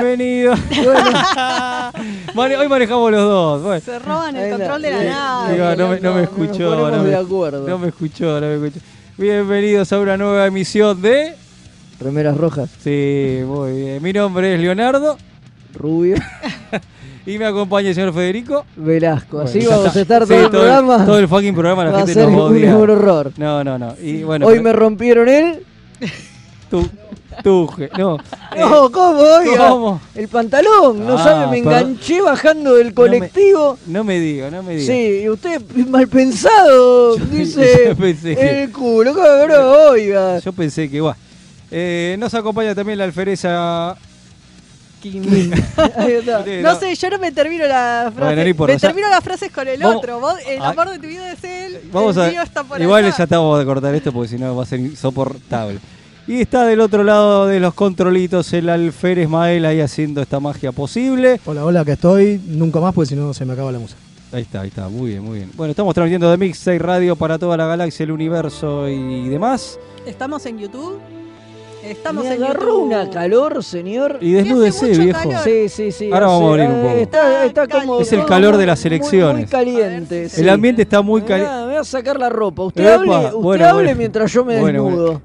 Bienvenido. Hoy manejamos los dos. Bueno. Se roban el control de la nave. Digo, no, me, no me escuchó. No, me, de acuerdo. no me escuchó, no me escuchó. Bienvenidos a una nueva emisión de. Remeras rojas. Sí, muy bien. Mi nombre es Leonardo. Rubio. y me acompaña el señor Federico. Velasco. Así Bueno, vamos está. a estar Sí, todo el todo programa. todo el fucking programa la Va a gente ser nos va a un, odiar. un horror. No, no, no. Y bueno, Hoy pero- me rompieron él. tú, no. No, ¿cómo? Oiga, ¿Cómo? El pantalón, no Ah, sabe, me perdón. enganché bajando del colectivo. No me diga, no me diga. Sí, usted mal pensado, dice yo pensé que- el culo, cabrón, oiga. Yo pensé que va. Eh, nos acompaña también la alfereza. No sé, yo no me termino la frase. Bueno, no importa, me ya- termino las frases con el Vamos- otro. Vos, el Ah. amor de tu vida es él. Vamos el a. mío está por Igual ya estamos de cortar esto porque si no va a ser insoportable. Y está del otro lado de los controlitos el alférez Mael ahí haciendo esta magia posible. Hola, hola, que estoy. Nunca más, porque si no se me acaba la música. Ahí está, ahí está, muy bien, muy bien. Bueno, estamos transmitiendo de Mixtape Radio para toda la galaxia, el universo y demás. Estamos en YouTube. Estamos Me en agarró YouTube. una calor, señor. Y desnúdese, viejo. calor. Sí, sí, sí. Ahora vamos a abrir un poco. Está, está como, Es el calor de muy- las muy- elecciones. Muy, caliente. Si sí. El ambiente está muy caliente. voy a- me voy a sacar la ropa. Usted Epa, hable, usted bueno, hable bueno. mientras yo me Bueno, desnudo.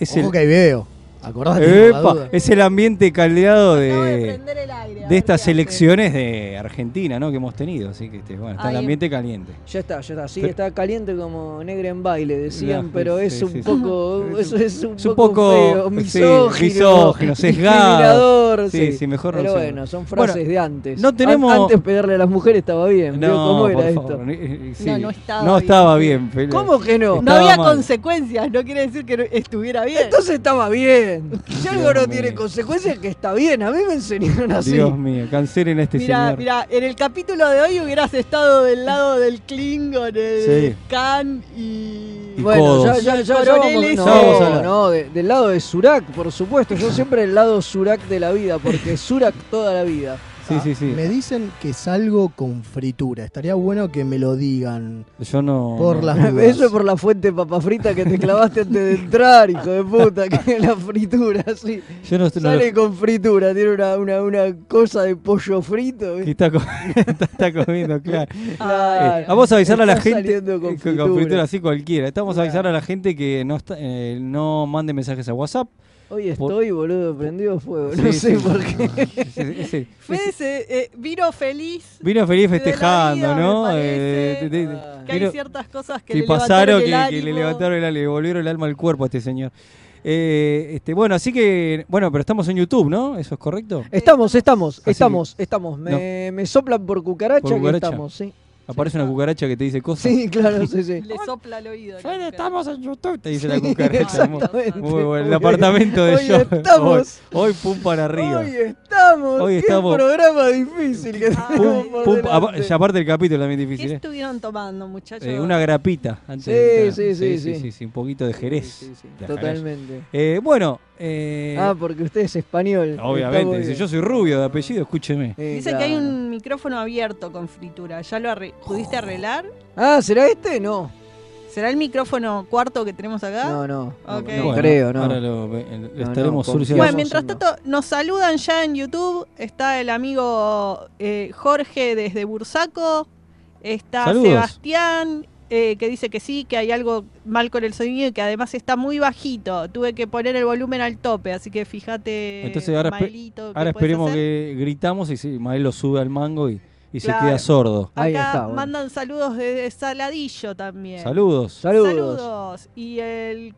Es Ojo el, que hay video. Acordate. Epa, es el ambiente caldeado de de, el aire, estas elecciones de Argentina, ¿no? Que hemos tenido. Así que este, bueno, está el Ahí. ambiente caliente. Ya está, ya está. Sí, Pero- está caliente como negra en baile, decían, pero es sí, un sí. poco. Eso es un Es un poco. poco, feo, sí, misógino. misógino, sesgado. Sí, sí. sí, mejor no Pero sé. bueno, son frases Bueno, de antes. no tenemos- Antes pegarle a las mujeres estaba bien. ¿vio No, cómo era esto? favor. eh, sí. No, no estaba No bien. estaba bien. ¿Cómo que no? No había mal. consecuencias, no quiere decir que no estuviera bien. Entonces estaba bien. Si algo no tiene consecuencias, que está bien. A mí me enseñaron así. Dios mío, cancelen este Mira, señor. mira, en el capítulo de hoy hubieras estado del lado del Klingon, el Sí. Khan y. Y Bueno, codos. ya, ya, ya, vamos, no, no, de- del lado de Surak, por supuesto. Yo siempre del lado Surak de la vida, porque Surak toda la vida. Sí, sí, sí. Me dicen que salgo con fritura. Estaría bueno que me lo digan. Yo no. Por las dudas. Eso es por la fuente de papa frita que te clavaste antes de entrar, hijo de puta, que la fritura, sí. Yo no, no- Sale con fritura, tiene una, una, una cosa de pollo frito. ¿viste? está, co- está, está comiendo, claro. Eh, vamos a avisarle a la gente. con eh, fritura. así cualquiera. Estamos a avisar a la gente que no, está, eh, no mande mensajes a WhatsApp. Hoy Por- estoy, boludo, prendido fuego. No Sí, sé sí. por qué. Fede se, eh, vino feliz. Vino feliz festejando, vida, ¿no? parece. Eh, de- de- de- Ah. Que hay ciertas cosas que, que le pasaron, que, levantaron que el le levantaron el alma, le volvieron el alma al cuerpo a este señor. Eh, este, bueno, así que, bueno, pero estamos en YouTube, ¿no? ¿Eso es correcto? Estamos, estamos, Así estamos, estamos. Me, me soplan por cucaracha, Por cucaracha. que estamos, sí. Aparece una cucaracha que te dice cosas. Sí, claro, sí, sí. Le sopla al oído. La estamos en YouTube, te dice la Sí, cucaracha. Muy- exactamente. Muy bueno, el Hoy- apartamento de hoy yo. estamos. Hoy, hoy pum para arriba. Hoy estamos. Hoy Qué estamos. programa difícil que Ah. tenemos Pum, por pum, delante. apa- ya aparte el capítulo también ¿Qué difícil, ¿eh? estuvieron tomando, muchachos? Eh, una grapita antes Sí, de entrar. sí, sí, sí. Un poquito de Jerez. Sí, sí, sí, de Jerez. Totalmente. Eh, bueno, eh, Ah, porque usted es español. Obviamente, bien. yo soy rubio de apellido, escúcheme. Sí, Dice claro. que hay un micrófono abierto con fritura. ¿Ya lo arre- pudiste arreglar? Ah, ¿será este? No. ¿Será el micrófono cuarto que tenemos acá? No, no. no, Ok. no Bueno, creo, no. Ahora lo, eh, lo No, estaremos no, solucionando. Bueno, mientras tanto, nos saludan ya en YouTube. Está el amigo eh, Jorge desde Bursaco. Está Saludos. Sebastián, eh, que dice que sí, que hay algo mal con el sonido y que además está muy bajito. Tuve que poner el volumen al tope, así que fíjate, Entonces ahora, Maelito, ahora esperemos hacer. que gritamos y sí, Mael lo sube al mango y, y se queda sordo. Ahí Acá está, bueno. mandan saludos desde Saladillo también. Saludos. Saludos. Saludos. Y el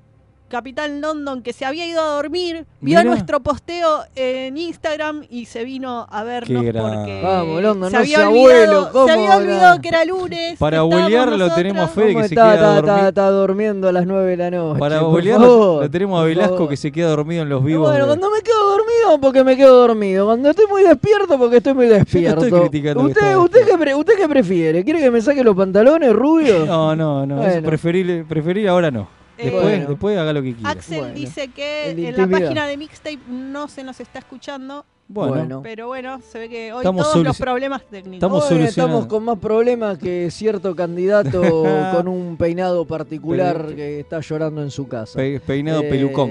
Capitán London que se había ido a dormir, vio Mirá. nuestro posteo en Instagram y se vino a vernos Qué porque Vamos, London, se no había sea olvidado, abuelo, ¿cómo se había olvidado que era lunes. Para estábamos bolear lo tenemos a Fede ¿Cómo que se está, queda está, dormido. está, está durmiendo a las 9 de la noche? Para por bolear favor, lo, tenemos a por Velasco favor. que se queda dormido en los vivos. Bueno, de- cuando me quedo dormido, porque me quedo dormido. Cuando estoy muy despierto, porque estoy muy despierto. estoy criticando que ¿Usted, está usted, qué pre- ¿Usted qué prefiere? ¿Quiere que me saque los pantalones, rubio? No, no, no. eso Bueno. preferir, preferir ahora no. Después, Bueno. después haga lo que quiera. Axel Bueno. dice que En la página de Mixtape no se nos está escuchando, Bueno, Bueno. pero bueno, se ve que hoy Estamos todos los problemas técnicos. Estamos Hoy estamos con más problemas que cierto candidato con un peinado particular Pe- que está llorando en su casa. Pe- peinado Eh, pelucón.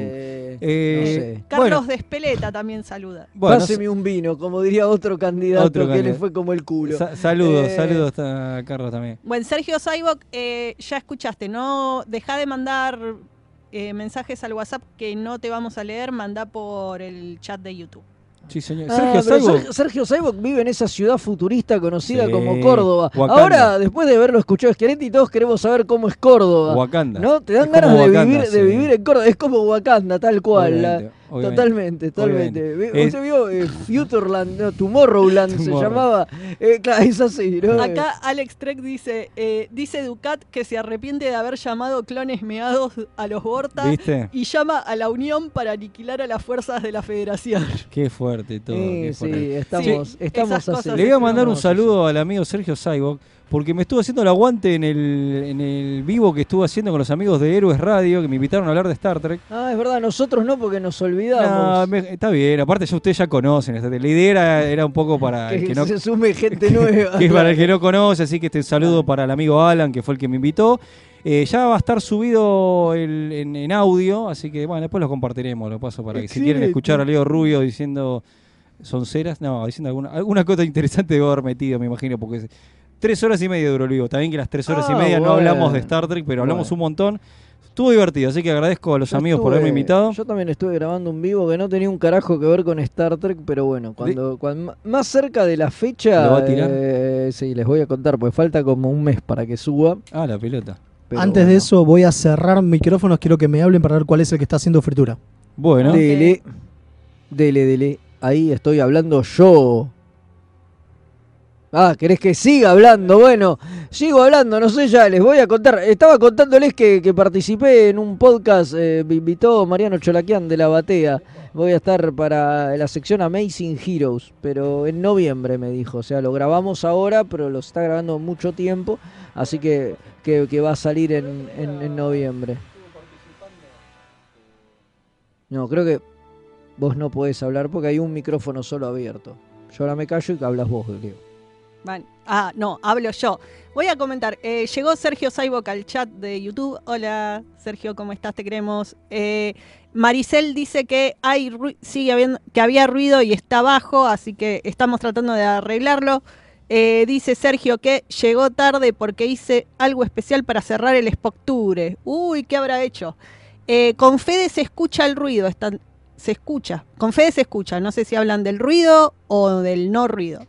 Eh, Eh, no sé. Carlos bueno. de Espeleta también saluda. Bueno, Páseme un vino, como diría otro candidato Otro que le candidato. fue como el culo. sa- saludos, Eh, saludos a Carlos también. Bueno, Sergio Saibok, eh, ya escuchaste, no deja de mandar eh, mensajes al WhatsApp que no te vamos a leer, manda por el chat de YouTube. Sí, señor. Ah, Sergio Saibok vive en esa ciudad futurista conocida Sí, como Córdoba. Wakanda. Ahora, después de haberlo escuchado Schiaretti, todos queremos saber cómo es Córdoba. Wakanda. ¿No? Te dan Es ganas de, Wakanda, vivir, de vivir en Córdoba. Es como Wakanda, tal cual. Obviamente. Totalmente, totalmente. Obviamente. Ve- Es- ¿Usted vio eh, Futureland, no, Tomorrowland se llamaba? Eh, claro, es así, ¿no? Acá Alex Trek dice, eh, dice Ducat que se arrepiente de haber llamado clones meados a los Borta ¿Viste? y llama a la Unión para aniquilar a las fuerzas de la Federación. Qué fuerte todo. Sí, qué sí, fuerte. estamos, Sí, estamos así. cosas Le voy a mandar un saludo al amigo Sergio Saibok, porque me estuvo haciendo el aguante en el, en el vivo que estuvo haciendo con los amigos de Héroes Radio, que me invitaron a hablar de Star Trek. Ah, es verdad, nosotros no, porque nos No, olvidamos. me- está bien, aparte ya ustedes ya conocen. esta- La idea era, era un poco para el que que no, se sume gente nueva. que es para el que no conoce, así que este saludo para el amigo Alan, que fue el que me invitó. Eh, ya va a estar subido el- en, en audio, así que bueno, después lo compartiremos, lo paso para que si quieren Excelente. escuchar a Leo Rubio diciendo sonceras, no, diciendo alguna, alguna cosa interesante debo haber metido, me imagino, porque tres horas y media duró el vivo. También que las tres horas y Ah, media no hablamos de Star Trek, pero hablamos Bueno. un montón. Estuvo divertido, así que agradezco a los Yo amigos por haberme invitado. Yo también estuve grabando un vivo que no tenía un carajo que ver con Star Trek, pero bueno, cuando, cuando más cerca de la fecha, ¿Lo va a tirar? eh, sí, les voy a contar, porque falta como un mes para que suba. Ah, la pelota. pero Antes de eso voy a cerrar micrófonos, quiero que me hablen para ver cuál es el que está haciendo fritura. Bueno, Dele, dele, dele. Ahí estoy hablando yo. Ah, ¿querés que siga hablando? Bueno, sigo hablando, no sé, ya les voy a contar. Estaba contándoles que, que participé en un podcast, eh, me invitó Mariano Cholaquian de La Batea. Voy a estar para la sección Amazing Heroes, pero en noviembre me dijo. O sea, lo grabamos ahora, pero lo está grabando mucho tiempo, así que, que, va a salir en, en- en noviembre. No, creo que vos no podés hablar porque hay un micrófono solo abierto. Yo ahora me callo y que hablas vos, Leo. Ah, no, hablo yo. Voy a comentar. eh, llegó Sergio Saibok al chat de YouTube. Hola, Sergio, ¿cómo estás? Te queremos. Eh, Maricel dice que hay sigue habiendo, que había ruido y está bajo, así que estamos tratando de arreglarlo. Eh, dice Sergio que llegó tarde porque hice algo especial para cerrar el Spocture. Uy, ¿qué habrá hecho? Eh, con Fede se escucha el ruido. están- se escucha. Con Fede se escucha. No sé si hablan del ruido o del no ruido.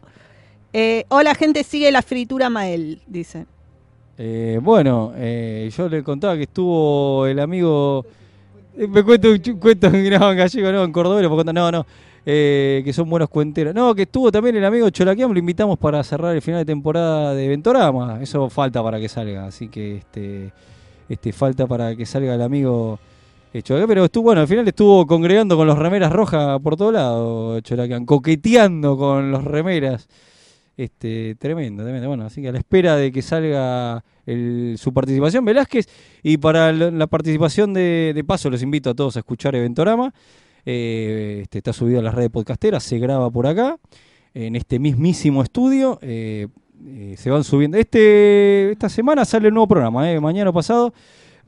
Eh, hola, gente, sigue la fritura Mael, dice. Eh, bueno, eh, yo le contaba que estuvo el amigo. eh, Me cuento un cuento no, en gallego, no, en cordobés, no, no. que son buenos cuenteros. No, que estuvo también el amigo Cholaquiam, lo invitamos para cerrar el final de temporada de Ventorama. Eso falta para que salga, así que este, este falta para que salga el amigo Cholaquiam. Pero estuvo, bueno, al final estuvo congregando con los remeras rojas por todos lados, Cholaquiam, coqueteando con los remeras. Este, tremendo, tremendo. Bueno, así que a la espera de que salga su participación Velázquez y para la, participación de, paso los invito a todos a escuchar Eventorama. Eh, este, está subido a las redes podcasteras, se graba por acá, en este mismísimo estudio. eh, eh, se van subiendo. Este, esta semana sale el nuevo programa, mañana pasado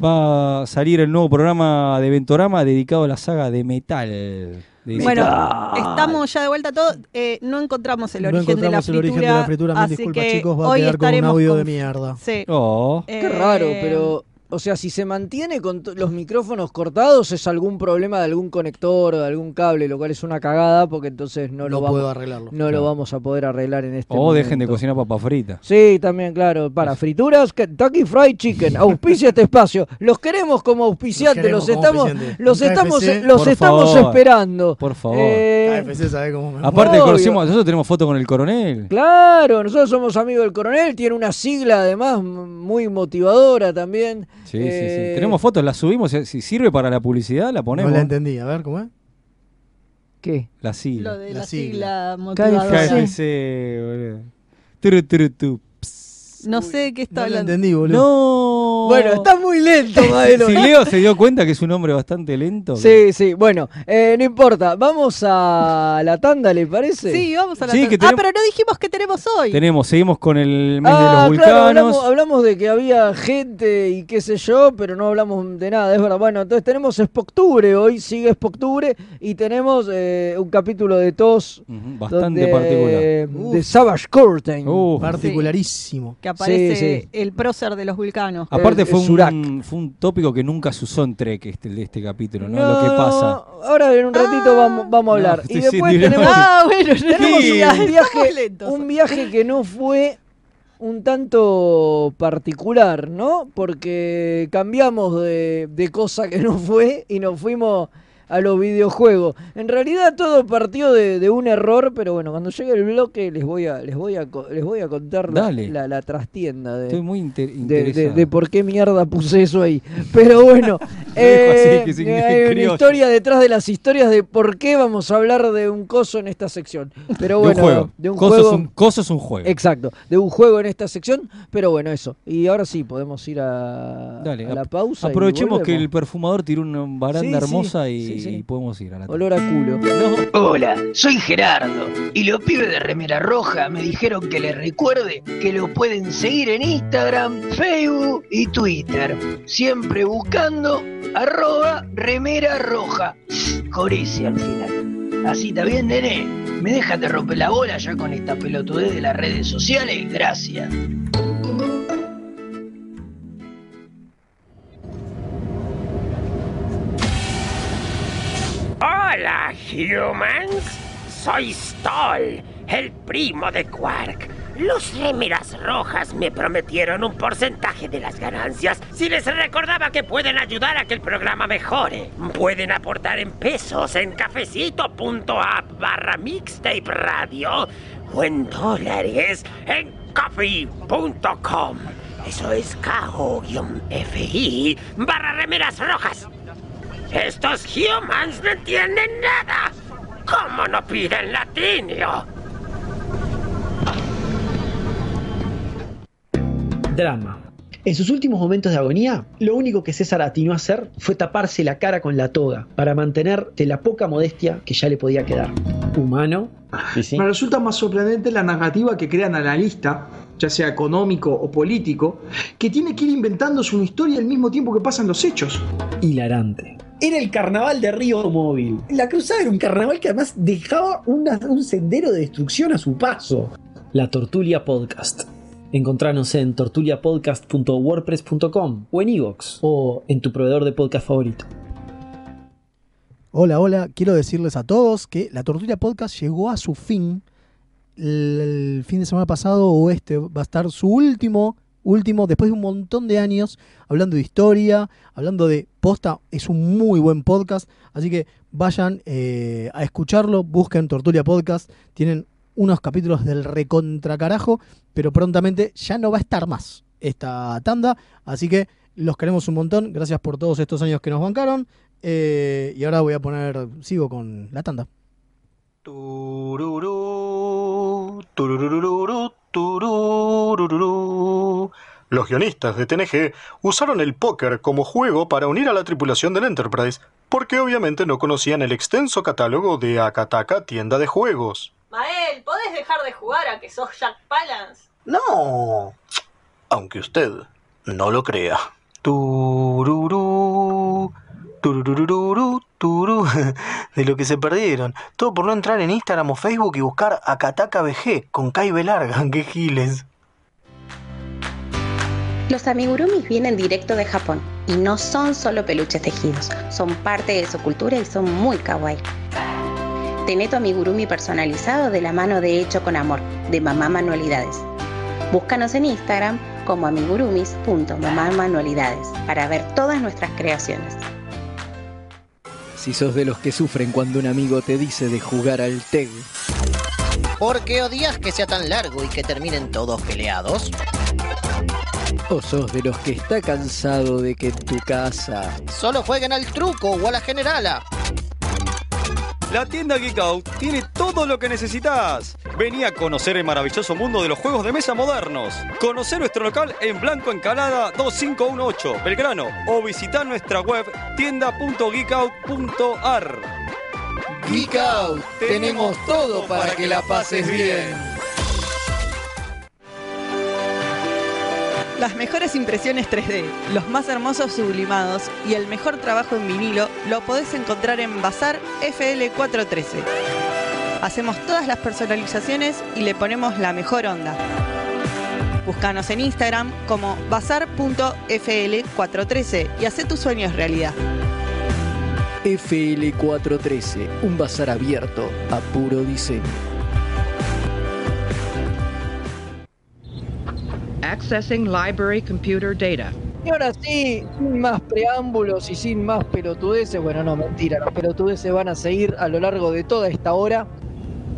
va a salir el nuevo programa de Ventorama dedicado a la saga de Metal. De Bueno, Metal. estamos ya de vuelta todos. Eh, no encontramos el no origen de la encontramos el fritura. origen de la fritura, así disculpas que chicos, va a hoy quedar con un audio con- de mierda. Sí. Oh. Qué Eh, raro, pero. O sea, si se mantiene con los micrófonos cortados, es algún problema de algún conector o de algún cable, lo cual es una cagada, porque entonces no, No, lo, puedo vamos, arreglarlo. no lo vamos a poder arreglar en este O momento. dejen de cocinar papa frita. Sí, también, claro. Para frituras, Kentucky Fried Chicken. Auspicia este espacio. Los queremos como auspiciantes. Los Los, queremos como estamos, los estamos, KFC, los estamos favor. esperando. Por favor. Eh, KFC sabe cómo me Aparte, Obvio. conocimos, nosotros tenemos foto con el coronel. Claro, nosotros somos amigos del coronel. Tiene una sigla además muy motivadora también. Sí, Eh, sí, sí. Tenemos fotos, las subimos. Si si sirve para la publicidad, la No ponemos. la entendí, a ver, ¿cómo es? ¿Qué? La sigla. Lo de La la, sigla. sigla motivadora. KFC. KFC, boludo. Turu, turu, tu. No sé de qué está No la hablando. No, entendí, boludo. No. Bueno, está muy lento, Maelo. Si Leo se dio cuenta que es un hombre bastante lento. Sí, sí, bueno, eh, no importa. Vamos a la tanda, ¿le parece? Sí, vamos a la Sí, tanda. que Ah, pero no dijimos que tenemos hoy. Tenemos, seguimos con el mes Ah, de los claro, vulcanos. hablamos, hablamos de que había gente y qué sé yo, pero no hablamos de nada, es verdad. Bueno, entonces tenemos Spoctubre, hoy sigue Spoctubre y tenemos eh, un capítulo de TOS bastante donde- particular. de Savage Curtain. Uh, Particularísimo. Que aparece Sí, sí. el prócer de los vulcanos. Aparte el- fue un, fue un tópico que nunca se usó en Trek, este, el de este capítulo, ¿no? Lo que pasa. Ahora en un ratito Ah. vamos, vamos a hablar. y después tenemos. Ah, bueno, tenemos un, viaje, lentos. un viaje que no fue un tanto particular, ¿no? Porque cambiamos de, de cosa que no fue y nos fuimos a los videojuegos. En realidad todo partió de, de un error, pero bueno, cuando llegue el bloque les voy a les voy a les voy a contar la, Dale. la, la trastienda de, Estoy muy inter- de, de- interesado. de por qué mierda puse eso ahí. Pero bueno, eh, así, hay una historia detrás de las historias de por qué vamos a hablar de un coso en esta sección. Pero de bueno, un juego. de un Coso juego. Es un, coso es un juego. Exacto, de un juego en esta sección, pero bueno, eso. Y ahora sí, podemos ir a, Dale, a la pausa. Aprovechemos que el perfumador tiró una baranda Sí, sí, hermosa y, sí, sí. y podemos ir a la Olor a culo. Hola, soy Gerardo y los pibes de Remera Roja me dijeron que les recuerde que lo pueden seguir en Instagram, Facebook y Twitter, siempre buscando arroba Remera Roja, con ese al final. Así está bien, nene. ¿Me dejas de romper la bola ya con esta pelotudez de las redes sociales? Gracias. Hola, humans. Soy Stoll, el primo de Quark. Los remeras rojas me prometieron un porcentaje de las ganancias si les recordaba que pueden ayudar a que el programa mejore. Pueden aportar en pesos en cafecito.app barra mixtape radio o en dólares en coffee.com. Eso es KO-FI barra remeras rojas. Estos humans no entienden nada. ¿Cómo no piden latinio? Drama. En sus últimos momentos de agonía, lo único que César atinó a hacer fue taparse la cara con la toga para mantener de la poca modestia que ya le podía quedar. Humano. Me resulta más sorprendente la narrativa que crea el analista, ya sea económico o político, que tiene que ir inventándose una historia al mismo tiempo que pasan los hechos. Hilarante. Era el carnaval de Río Móvil. La cruzada era un carnaval que además dejaba una- un sendero de destrucción a su paso. La Tortulia Podcast. Encontranos en tortuliapodcast.wordpress.com o en iVoox o en tu proveedor de podcast favorito. Hola, hola. Quiero decirles a todos que la Tortuga Podcast llegó a su fin. El fin de semana pasado o este va a estar su último, último, después de un montón de años, hablando de historia, hablando de posta. Es un muy buen podcast. Así que vayan eh, a escucharlo, busquen Tortulia Podcast. Tienen unos capítulos del recontra carajo, pero prontamente ya no va a estar más esta tanda. Así que los queremos un montón. Gracias por todos estos años que nos bancaron. Eh, y ahora voy a poner, sigo con la tanda. Tururú, tururururu. Los guionistas de TNG usaron el póker como juego para unir a la tripulación del Enterprise, porque obviamente no conocían el extenso catálogo de Akataka tienda de juegos. Mael, ¿podés dejar de jugar a que sos Jack Palance? No. Aunque usted no lo crea. Tururú, tururururu, turú. De lo que se perdieron. Todo por no entrar en Instagram o Facebook y buscar Akataka BG con Kai Larga. ¡Qué giles! Los amigurumis vienen directo de Japón y no son solo peluches tejidos, son parte de su cultura y son muy kawaii. Tené tu amigurumi personalizado de la mano de Hecho con Amor, de Mamá Manualidades. Búscanos en Instagram como amigurumis.mamamanualidades para ver todas nuestras creaciones. Si sos de los que sufren cuando un amigo te dice de jugar al TEG. ¿Por qué odias que sea tan largo y que terminen todos peleados? O sos de los que está cansado de que en tu casa Solo jueguen al truco o a la generala. La tienda Geek Out tiene todo lo que necesitas. Vení a conocer el maravilloso mundo de los juegos de mesa modernos. Conocer nuestro local en Blanco Encalada 2518, Belgrano. O visitar nuestra web tienda.geekout.ar. Geek Out, tenemos todo para que la pases bien. Las mejores impresiones 3D, los más hermosos sublimados y el mejor trabajo en vinilo lo podés encontrar en Bazar FL413. Hacemos todas las personalizaciones y le ponemos la mejor onda. Búscanos en Instagram como bazar.fl413 y haz tus sueños realidad. FL413, un bazar abierto a puro diseño. Accessing library computer data. Y ahora sí, sin más preámbulos y sin más pelotudeces, bueno, no, mentira, los pelotudeces van a seguir a lo largo de toda esta hora.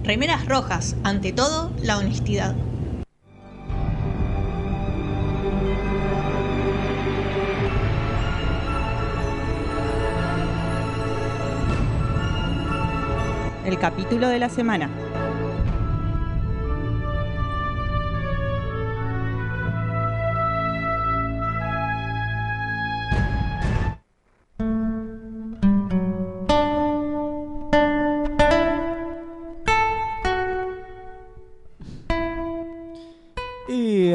Remeras rojas, ante todo, la honestidad. El capítulo de la semana.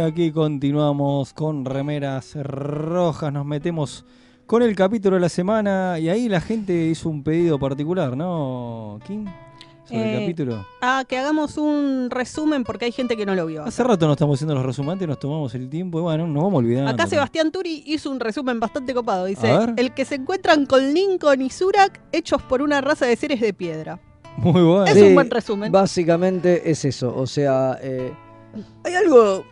Aquí continuamos con remeras rojas, nos metemos con el capítulo de la semana y ahí la gente hizo un pedido particular, ¿no, Kim? Sobre el Eh, capítulo. Ah, que hagamos un resumen porque hay gente que no lo vio. Hace rato no estamos haciendo los resumantes, nos tomamos el tiempo y bueno, nos vamos olvidando. Acá Sebastián Turi hizo un resumen bastante copado. Dice. El que se encuentran con Lincoln y Zurak hechos por una raza de seres de piedra. Muy bueno. Es Sí, un buen resumen. Básicamente es eso, o sea, eh, hay algo,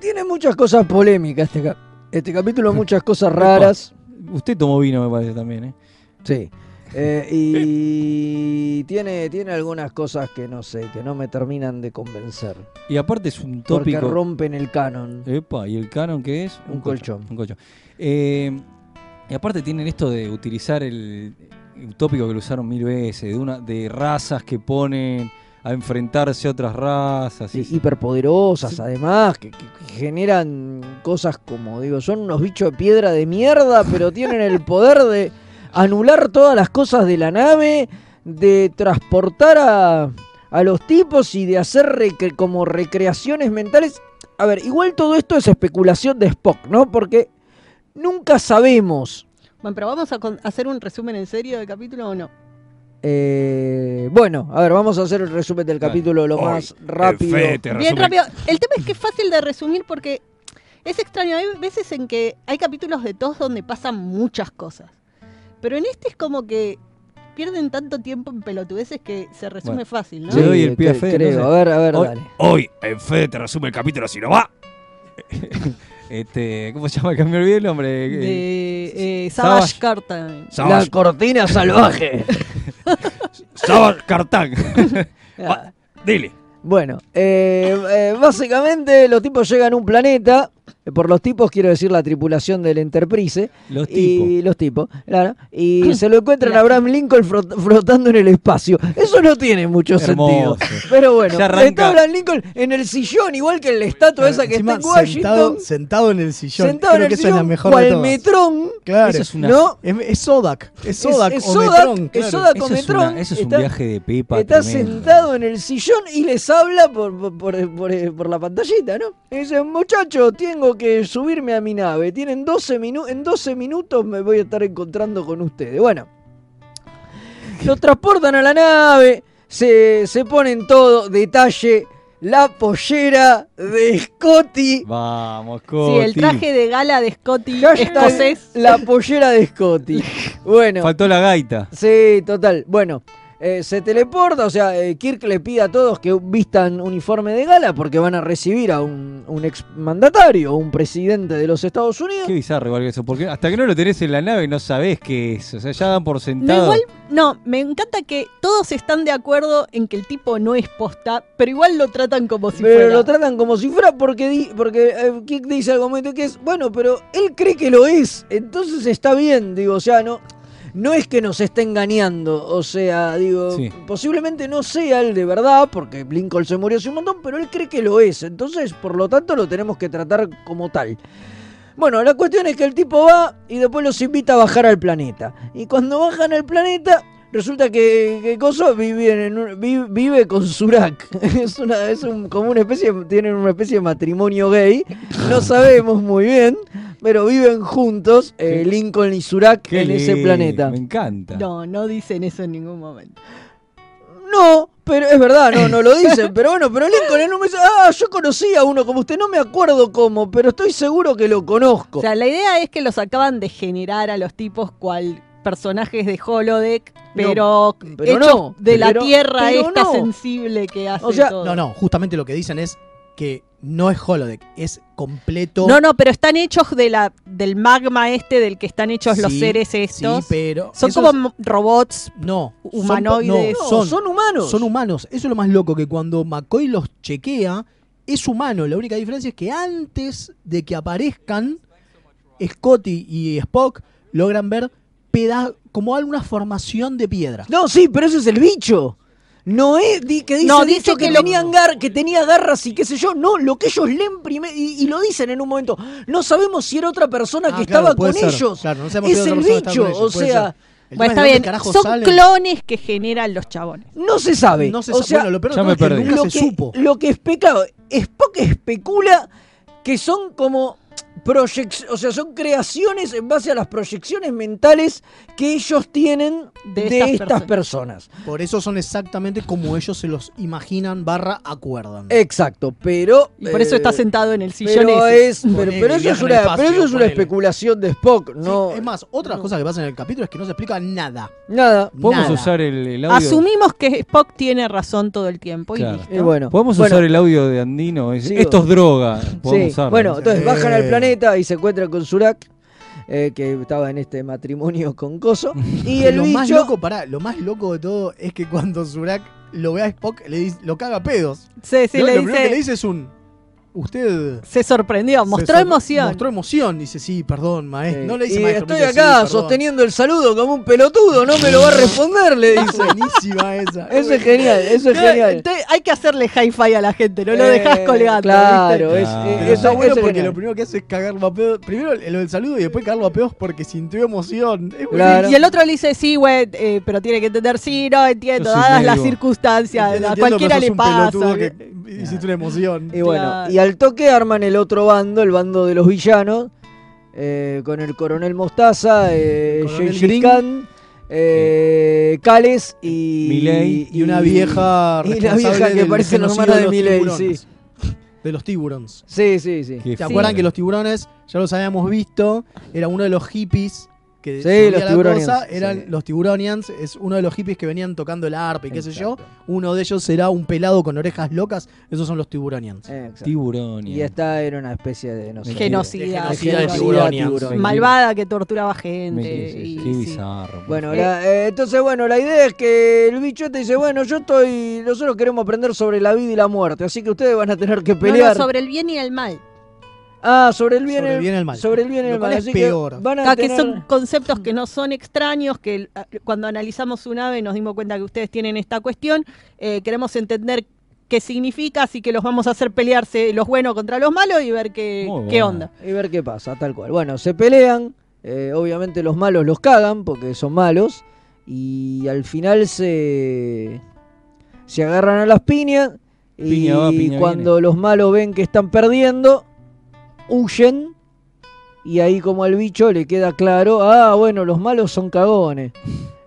tiene muchas cosas polémicas este, este capítulo, muchas cosas raras. Usted tomó vino, me parece también, ¿eh? Sí. Eh, y tiene, tiene algunas cosas que no sé, que no me terminan de convencer. Y aparte es un Porque tópico. rompen el canon. Epa, ¿y el canon qué es? Un colchón. Un colchón. Eh, y aparte tienen esto de utilizar el, el tópico que lo usaron mil veces, de, una, de razas que ponen a enfrentarse a otras razas. y- hiperpoderosas además, que, generan cosas como, digo, son unos bichos de piedra de mierda, pero tienen el poder de anular todas las cosas de la nave, de transportar a, a los tipos y de hacer recre- como recreaciones mentales. A ver, igual todo esto es especulación de Spock, ¿no? Porque nunca sabemos. Bueno, pero vamos a hacer un resumen en serio del capítulo o no. Eh, bueno, a ver, vamos a hacer el resumen del capítulo lo más rápido. Bien rápido. El tema es que es fácil de resumir porque es extraño. Hay veces en que hay capítulos de TOS donde pasan muchas cosas. Pero en este es como que pierden tanto tiempo en pelotudeces que se resume Bueno, fácil, ¿no? Le doy el pie a Fede. creo. no sé. A ver, a ver, hoy, dale. Hoy en Fede te resume el capítulo si no va. este, ¿Cómo se llama? Que me olvidé el nombre. De eh, Savage. Savage Carta. La cortina salvaje. Savage Cartán. Va, Dile. Bueno, eh, eh, básicamente los tipos llegan a un planeta. Eh, Por los tipos quiero decir la tripulación del Enterprise. Los Y los tipos, claro. Y se lo encuentran a Abraham Lincoln flotando en el espacio. Eso no tiene mucho Hermoso. sentido. Pero bueno, está Abraham Lincoln en el sillón, igual que en la estatua esa que está en Washington. sentado, sentado en el sillón. Sentado Creo en que el esa es la mejor cual de todas. Metrón. Claro. Eso es una- ¿No? Es, es Zodak. Es Zodak es o Metrón. es. Zodak o Eso Metrón. una- eso es un viaje de pipa Está tremendo. sentado en el sillón y les habla por, por, por- por- por la pantallita, ¿no? Y dice, muchachos, tengo que subirme a mi nave. Tienen 12 minutos, en 12 minutos me voy a estar encontrando con ustedes. Bueno, lo transportan a la nave, se, se ponen todo, detalle, la pollera de Scotty. Vamos, Sí, el traje de gala de Scotty Hashtag escocés. La pollera de Scotty. Bueno. Faltó la gaita. Sí, total. Bueno, eh, se teleporta, o sea, eh, Kirk le pide a todos que vistan uniforme de gala porque van a recibir a un, un ex mandatario, un presidente de los Estados Unidos. Qué bizarro igual que eso, porque hasta que no lo tenés en la nave no sabés qué es. O sea, ya dan por sentado. igual, no, me encanta que todos están de acuerdo en que el tipo no es posta, pero igual lo tratan como si Pero fuera. lo tratan como si fuera porque, di- porque eh, Kirk dice al momento que es, bueno, pero él cree que lo es, entonces está bien, digo, o sea, no... no es que nos esté engañando, o sea, digo, Sí. posiblemente no sea el de verdad, porque Lincoln se murió hace un montón, pero él cree que lo es, entonces por lo tanto lo tenemos que tratar como tal. Bueno, la cuestión es que el tipo va y después los invita a bajar al planeta. Y cuando bajan al planeta, resulta que, que Coso vive, en un- vi- vive con Surak. Es, una, es un- como una especie, tienen una especie de matrimonio gay. No sabemos muy bien, pero viven juntos eh, Lincoln y Surak Qué en ese planeta. Me encanta. No, no dicen eso en ningún momento. No, pero es verdad, no, no lo dicen. Pero bueno, pero Lincoln en un mes, ah, yo conocí a uno como usted, no me acuerdo cómo, pero estoy seguro que lo conozco. O sea, la idea es que los acaban de generar a los tipos cual personajes de holodeck, pero, pero hechos no, de la tierra pero esta no. sensible que hace O sea, todo. no, no, justamente lo que dicen es que no es holodeck, es completo. No, no, pero están hechos de la, del magma este del que están hechos los seres estos. sí, pero Son eso como robots No, son- humanoides. no, No, son humanos. Son humanos. Eso es lo más loco, que cuando McCoy los chequea, es humano. La única diferencia es que antes de que aparezcan, Scotty y Spock logran ver peda como alguna formación de piedra. No, sí, pero ese es el bicho. No es di- que dice, No, dice dice que, que lo- tenían gar- que tenía garras y qué sé yo. No, lo que ellos leen primero y, y lo dicen en un momento. No sabemos si era otra persona Ah, que claro, estaba con ser. ellos. Claro, no sabemos es el bicho, o sea, Bueno, está bien. Son salen. clones que generan los chabones. no se sabe. No se o sabe. sea, Bueno, lo peor ya me es que perdí. nunca lo se que, supo. lo que espe- claro, Spock especula que son como o sea, son creaciones en base a las proyecciones mentales que ellos tienen de, De estas, estas personas. Por eso son exactamente como ellos se los imaginan barra acuerdan. Exacto, pero Y por eso eh, está sentado en el sillón Pero, ese. es, pero, Ponele, pero eso es una, espacio, pero eso es una ponele. especulación de Spock, Sí, no es más, otra cosa que pasa en el capítulo es que no se explica nada. nada. ¿Podemos Nada. usar el, el audio? Asumimos que Spock tiene razón todo el tiempo. y listo. Bueno, ¿Podemos bueno, usar el audio de Andino? Es-. Esto es droga. Podemos sí, usarlo. bueno, entonces bajan al Eh. Planeta y se encuentran con Surak, eh, que estaba en este matrimonio con Coso, y el lo bicho... más loco, pará, lo más loco de todo es que cuando Zurak lo ve a Spock, le dice, lo caga a pedos. Sí, sí, lo, le lo primero que le dice es un. Usted. Se sorprendió, se mostró sor- emoción. Mostró emoción. Dice, sí, perdón, maestro. Sí. No le dice y maestro. estoy dice, acá sosteniendo el saludo como un pelotudo, no me lo va a responder, le dice. buenísima esa. Eso es genial, eso es genial. entonces hay que hacerle hi-fi a la gente, no lo Eh, dejas colgando. Claro, ¿viste? es, Claro. está bueno porque genial. lo primero que hace es cagarlo a pedos. Primero lo del saludo y después cagarlo a pedos porque sintió emoción. Claro. Y el otro le dice, sí, güey, eh, pero tiene que entender, sí, no entiendo, dadas las circunstancias, a cualquiera le pasa. pelotudo ¿viste? que hiciste una emoción. Y bueno, Claro. y al toque arman el otro bando, el bando de los villanos, eh, con el coronel Mostaza, eh, Coronel. Khan, eh, Cales y. Y una vieja. y la responsable vieja que parece la hermana de tiburones. sí. De los tiburons. Sí, sí, sí. ¿Se acuerdan que los tiburones, ya los habíamos visto, era uno de los hippies que Sí, subía los la tiburonians, cosa, eran sí. los tiburonians, es uno de los hippies que venían tocando el arpa y qué sé yo. Uno de ellos será un pelado con orejas locas, esos son los tiburonians. Exacto. Tiburón. Y esta era una especie de, no sé, Genocida. De genocida de genocida tiburonians. tiburonians. Malvada que torturaba gente. Y- Qué sí. bizarro. Bueno, Eh. la- eh, entonces, bueno, la idea es que el bicho este dice, bueno, yo estoy, nosotros queremos aprender sobre la vida y la muerte, así que ustedes van a tener que No, no, pelear. sobre el bien y el mal. Ah, sobre el bien, Sobre el bien y el mal. Sobre el bien y Lo el cual mal. es así peor. Que van a Acá que tener- son conceptos que no son extraños, que el- a- cuando analizamos su nave nos dimos cuenta que ustedes tienen esta cuestión. eh, queremos entender qué significa, así que los vamos a hacer pelearse los buenos contra los malos y ver qué, qué onda. Y ver qué pasa, tal cual. Bueno, se pelean. eh, obviamente los malos los cagan porque son malos. Y al final se. Se agarran a las piñas. Y Piña va, piña cuando los malos ven que están perdiendo, huyen. Y ahí, como al bicho le queda claro: ah, bueno, los malos son cagones.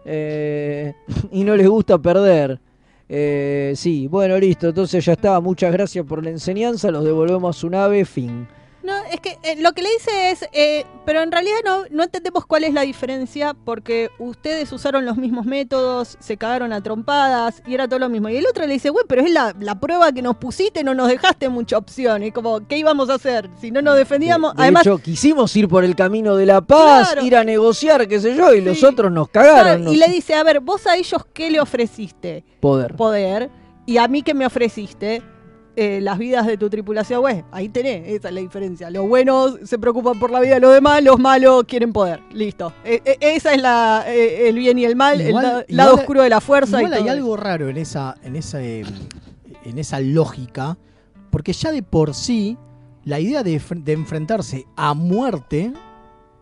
Eh, y no les gusta perder. Eh, sí, bueno, listo. Entonces ya está. Muchas gracias por la enseñanza. Los devolvemos a su nave. Fin. No, es que eh, lo que le dice es, eh, pero en realidad no, no entendemos cuál es la diferencia porque ustedes usaron los mismos métodos, se cagaron a trompadas y era todo lo mismo. Y el otro le dice, güey, pero es la, la prueba que nos pusiste, no nos dejaste mucha opción. Y como, ¿qué íbamos a hacer? Si no nos defendíamos, De además... hecho, quisimos ir por el camino de la paz, Claro. ir a negociar, qué sé yo, y los otros nos cagaron. Claro, nos- y le dice, a ver, vos a ellos qué le ofreciste? Poder. Poder. Y a mí qué me ofreciste? Eh, las vidas de tu tripulación. Bueno, ahí tenés, esa es la diferencia. Los buenos se preocupan por la vida de los demás, los malos quieren poder. Listo. Eh, eh, esa es la, eh, el bien y el mal, Igual- el la- igual- lado oscuro de la fuerza. Igual y hay todo algo raro en esa, en esa, en esa lógica, porque ya de por sí la idea de, fr- de enfrentarse a muerte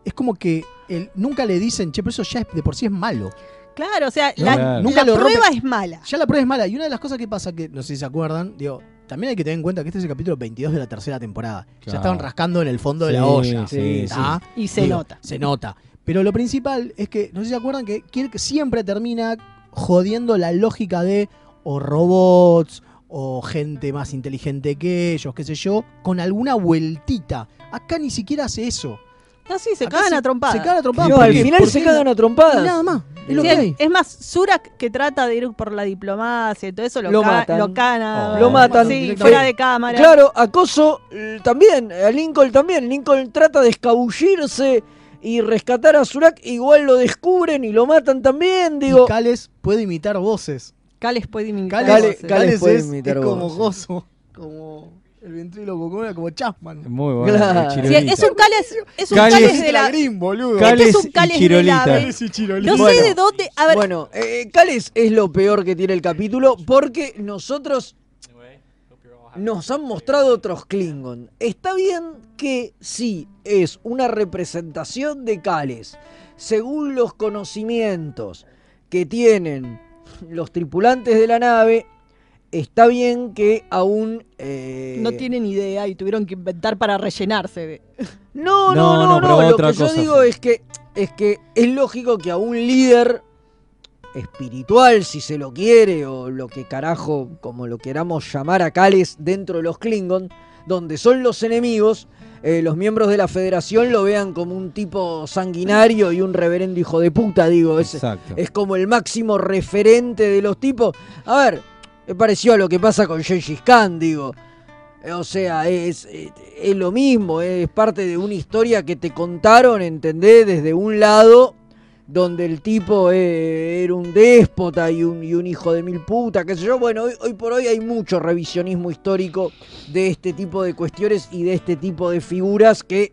es como que el- nunca le dicen, che, pero eso ya de por sí es malo. Claro, o sea, ¿no? la, Nunca la lo rompe- prueba es mala. Ya la prueba es mala. Y una de las cosas que pasa, que no sé si se acuerdan, digo, también hay que tener en cuenta que este es el capítulo 22 de la tercera temporada. Ya estaban rascando en el fondo de la olla. sí, sí. Y se nota. Se nota. Pero lo principal es que, no sé si se acuerdan, que Kirk siempre termina jodiendo la lógica de o robots o gente más inteligente que ellos, qué sé yo, con alguna vueltita. Acá ni siquiera hace eso. No, sí, se cagan se- a trompadas. se cagan a trompadas. No, ¿Por al final se cagan a trompadas. y nada más. Es lo Sí, que hay. es más, Surak que trata de ir por la diplomacia y todo eso, lo, Lo ca- matan. lo cana. Lo matan. Sí, fuera de cámara. Claro, acoso eh, también, a Lincoln también. Lincoln trata de escabullirse y rescatar a Surak, igual lo descubren y lo matan también, digo. Y Cales puede imitar voces. Cales puede imitar. Cales, Cales- voces. Cales puede es, imitar es como voces. gozo, como el ventríloco, como, como Chapman. Muy bueno. Claro. Sí, es un Cales, es un Cales- Cales de la. Green, boludo. Cales este es un Cales de Chirolita. la. Cales y Chirolita. No Bueno. sé de dónde. A ver, Bueno, eh, Cales es lo peor que tiene el capítulo porque nosotros nos han mostrado otros Klingon. Está bien que sí es una representación de Cales, según los conocimientos que tienen los tripulantes de la nave. Está bien que aún eh, no tienen idea y tuvieron que inventar para rellenarse. de- No, No, no, no, no. Lo que yo digo es que es que es lógico que a un líder espiritual, si se lo quiere, o lo que carajo, como lo queramos llamar a Cales dentro de los Klingon, donde son los enemigos, eh, los miembros de la federación lo vean como un tipo sanguinario y un reverendo hijo de puta, digo. Es, Exacto. es como el máximo referente de los tipos. A ver, me pareció a lo que pasa con Gengis Khan, digo. Eh, O sea, es, es, es lo mismo, es parte de una historia que te contaron, ¿entendés? Desde un lado, donde el tipo eh, era un déspota y un, y un hijo de mil puta, qué sé yo. Bueno, hoy, hoy por hoy hay mucho revisionismo histórico de este tipo de cuestiones y de este tipo de figuras que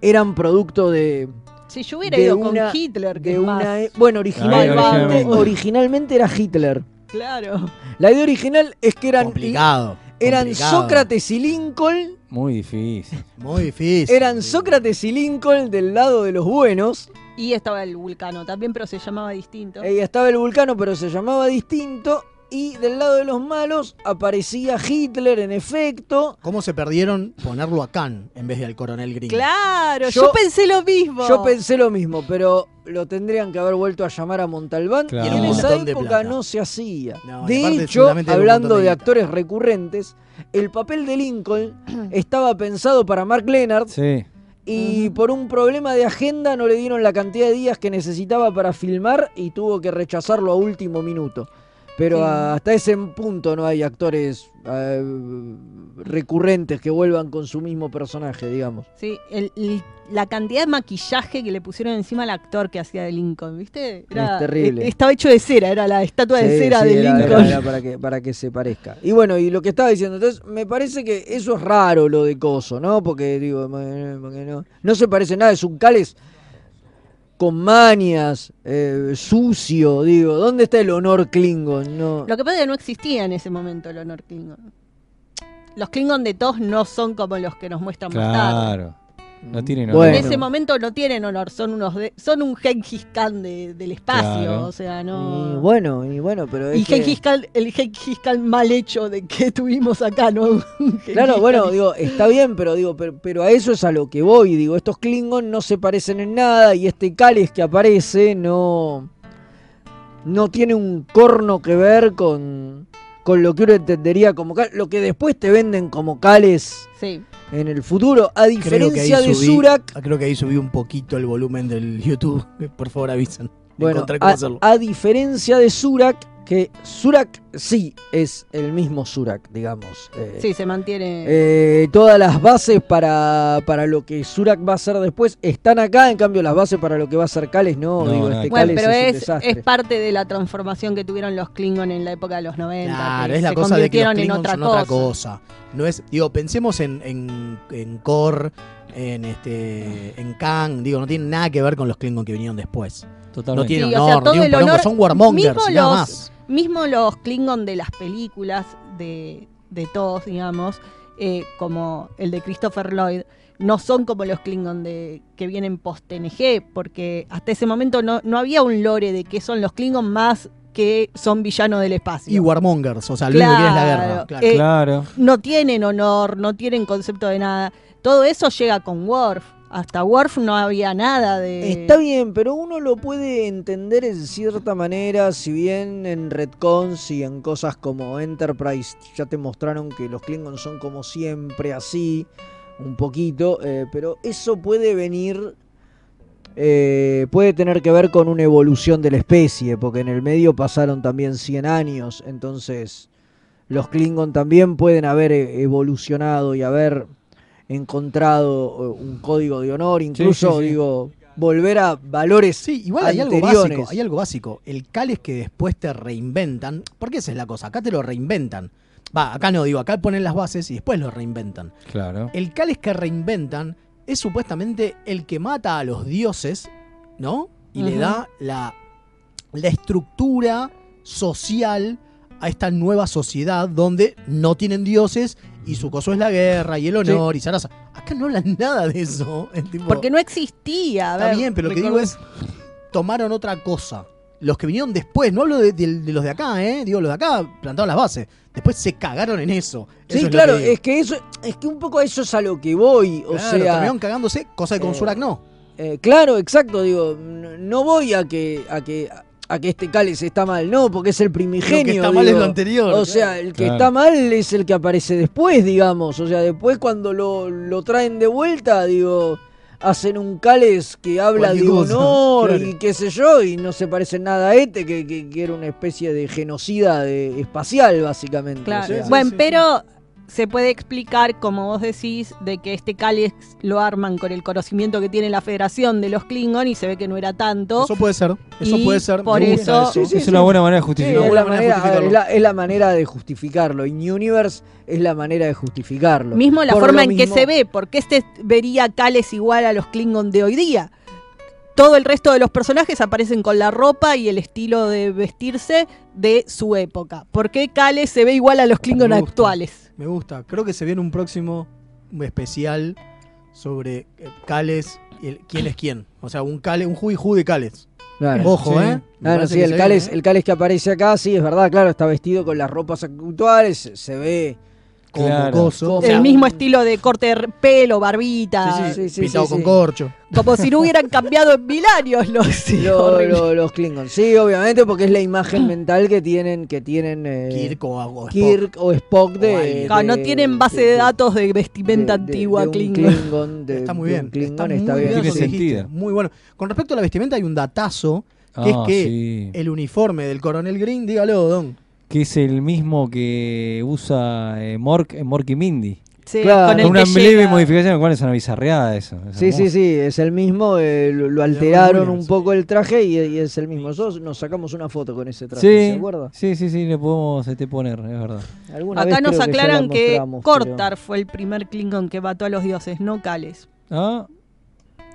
eran producto de, Si yo hubiera ido una- con Hitler, que de es una e- bueno originalmente, originalmente. originalmente era Hitler Claro. la idea original es que eran Complicado. eran complicado. Sócrates y Lincoln Muy difícil. Muy difícil. eran Sócrates y Lincoln del lado de los buenos Y estaba el vulcano también, pero se llamaba distinto. Ahí estaba el vulcano pero se llamaba distinto y del lado de los malos aparecía Hitler en efecto ¿Cómo se perdieron ponerlo a Khan en vez del coronel Green? Claro, Yo- yo, pensé lo mismo. yo pensé lo mismo pero lo tendrían que haber vuelto a llamar a Montalbán Claro. y en esa de época no se hacía No, de hecho hablando de de actores recurrentes el papel de Lincoln estaba pensado para Mark Leonard Sí. Y por un problema de agenda no le dieron la cantidad de días que necesitaba para filmar y tuvo que rechazarlo a último minuto. Pero Sí. hasta ese punto no hay actores eh, recurrentes que vuelvan con su mismo personaje, digamos. Sí, el- el- la cantidad de maquillaje que le pusieron encima al actor que hacía de Lincoln, ¿viste? Es terrible. eh, Estaba hecho de cera, era la estatua de cera sí, de era- Lincoln. era- era para, que, para que se parezca. Y bueno, y lo que estaba diciendo, entonces me parece que eso es raro lo de Coso, ¿no? Porque digo, porque no, no se parece nada, es un Cales con manias, eh, sucio, digo, ¿dónde está el honor Klingon? No. Lo que pasa es que no existía en ese momento el honor Klingon. Los Klingon de TOS no son como los que nos muestran más tarde. Claro. No tienen Bueno. En ese momento no tienen honor, son unos de- son un Genghis Khan de- del espacio, Claro. o sea, Y no. bueno, y bueno, pero es Y que- Genghis Khan, el Genghis Khan mal hecho de que tuvimos acá, ¿no? Claro, bueno, digo, está bien, pero digo, pero, pero a eso es a lo que voy, digo, estos Klingon no se parecen en nada y este Cales que aparece no no tiene un corno que ver con con lo que uno entendería como lo que después te venden como Cales Sí. En el futuro, a diferencia de subí, Surak, creo que ahí subí un poquito el volumen del YouTube. Por favor, avisen. Bueno, a, diferencia de Surak, que Surak sí es el mismo Surak, digamos. eh, Sí, se mantiene. eh, todas las bases para, para lo que Surak va a hacer después están acá, en cambio las bases para lo que va a hacer Kales no, No, digo, nada este bueno, pero es, es, parte de la transformación que tuvieron los Klingon en la época de los 90. Claro, es la se cosa de que los en Klingons otra son cosa. otra cosa. No es, digo, pensemos en, en, en Kor, en este, en Kang, digo, no tiene nada que ver con los Klingon que vinieron después. Totalmente. No tiene Sí, honor, o sea, no todo tiene el honor- son warmongers mismo y nada los- más. Mismo los Klingon de las películas de, de todos, digamos, eh, como el de Christopher Lloyd, no son como los Klingon de, que vienen post-TNG, porque hasta ese momento no, no había un lore de que son los Klingon más que son villanos del espacio. Y warmongers, o sea, lo único que es la guerra. Claro, Claro. eh, Claro. no tienen honor, no tienen concepto de nada. Todo eso llega con Worf. Hasta Worf no había nada de. Está bien, pero uno lo puede entender en cierta manera, si bien en Redcons y en cosas como Enterprise ya te mostraron que los Klingons son como siempre así, un poquito, eh, pero eso puede venir, eh, puede tener que ver con una evolución de la especie, porque en el medio pasaron también 100 años, entonces los Klingon también pueden haber eh, evolucionado y haber encontrado eh, un código de honor, incluso sí, sí. digo, volver a valores Sí, igual hay algo básico, hay algo básico. El Kales que después te reinventan, porque esa es la cosa, acá te lo reinventan. Va, acá no digo, acá ponen las bases y después lo reinventan. Claro. El Kales que reinventan es supuestamente el que mata a los dioses, ¿no? Y le da la, la estructura social a esta nueva sociedad donde no tienen dioses y su coso es la guerra y el honor y zaraza. Acá no hablan nada de eso. es tipo- Porque no existía. a Está bien, pero lo que digo es, tomaron otra cosa. Los que vinieron después, no hablo de, de- de los de acá, ¿eh? Digo, los de acá plantaron las bases. Después se cagaron en eso. Eso Sí, claro, que es que eso, es que un poco a eso es a lo que voy, o Claro, sea, terminaron cagándose, cosa que con eh, Surak no. eh, claro, exacto, digo, no voy a que a que a que este cáliz está mal, no, porque es el primigenio. Lo que está mal es lo anterior, O sea, el que Claro. está mal es el que aparece después, digamos. O sea, después cuando lo, lo traen de vuelta, digo, hacen un cáliz que habla de honor claro. y qué sé yo, y no se parece nada a este, que, que- que era una especie de genocida de, espacial, básicamente. Claro. o sea. bueno, pero se puede explicar, como vos decís, de que este cáliz lo arman con el conocimiento que tiene la Federación de los Klingon y se ve que no era tanto. Eso puede ser, eso Y puede ser. por eso- Sí, sí, es sí. una buena manera de Sí, justificarlo. es, la manera de ver, justificarlo. es la- es la manera de justificarlo. In Universe es la manera de justificarlo. Mismo la Por forma en que se ve, porque este vería Cales igual a los Klingon de hoy día. Todo el resto de los personajes aparecen con la ropa y el estilo de vestirse de su época. ¿Por qué Cales se ve igual a los Klingon actuales? Me gusta. Creo que se viene un próximo especial sobre eh, Cales y el- quién es quién. O sea, un Cales, un ju y ju de Cales. Claro. Ojo, Sí. ¿eh? Claro, sí, el Cales, viene, ¿eh? el Cales que aparece acá, sí, es verdad, claro, está vestido con las ropas actuales, se- ve Claro. coso. Como- O sea, el mismo estilo de corte de pelo, barbita. Sí, sí, Sí, sí, pintado sí, con sí. corcho. Como si no hubieran cambiado en mil años los, sí, lo- los Klingons. Sí, obviamente, porque es la imagen mental que tienen, que tienen eh, Kirk o, o Spock. Kirk o Spock de, O. Claro, no de- tienen base de, datos de vestimenta de- de- antigua de un Klingon. Klingon, de- Está muy de bien. Klingon, está muy bien. bien. Tiene sentido. Muy bueno. Con respecto a la vestimenta hay un datazo que es Ah, que sí. el uniforme del coronel Green, dígalo, Don. Que es el mismo que usa eh, Mork en Mork y Mindy. Sí, Claro. con Con una leve llega- modificación, lo cual es una bizarreada eso. es Sí, sí, hermoso. sí, es el mismo, eh, lo, lo alteraron un poco el traje y, y es el mismo. Nosotros nos sacamos una foto con ese traje, ¿se Sí, acuerda? sí, sí, sí, le podemos este, poner, es verdad. Alguna Acá vez nos que aclaran la que Cortar fue el primer Klingon que mató a los dioses, no Cales. Ah,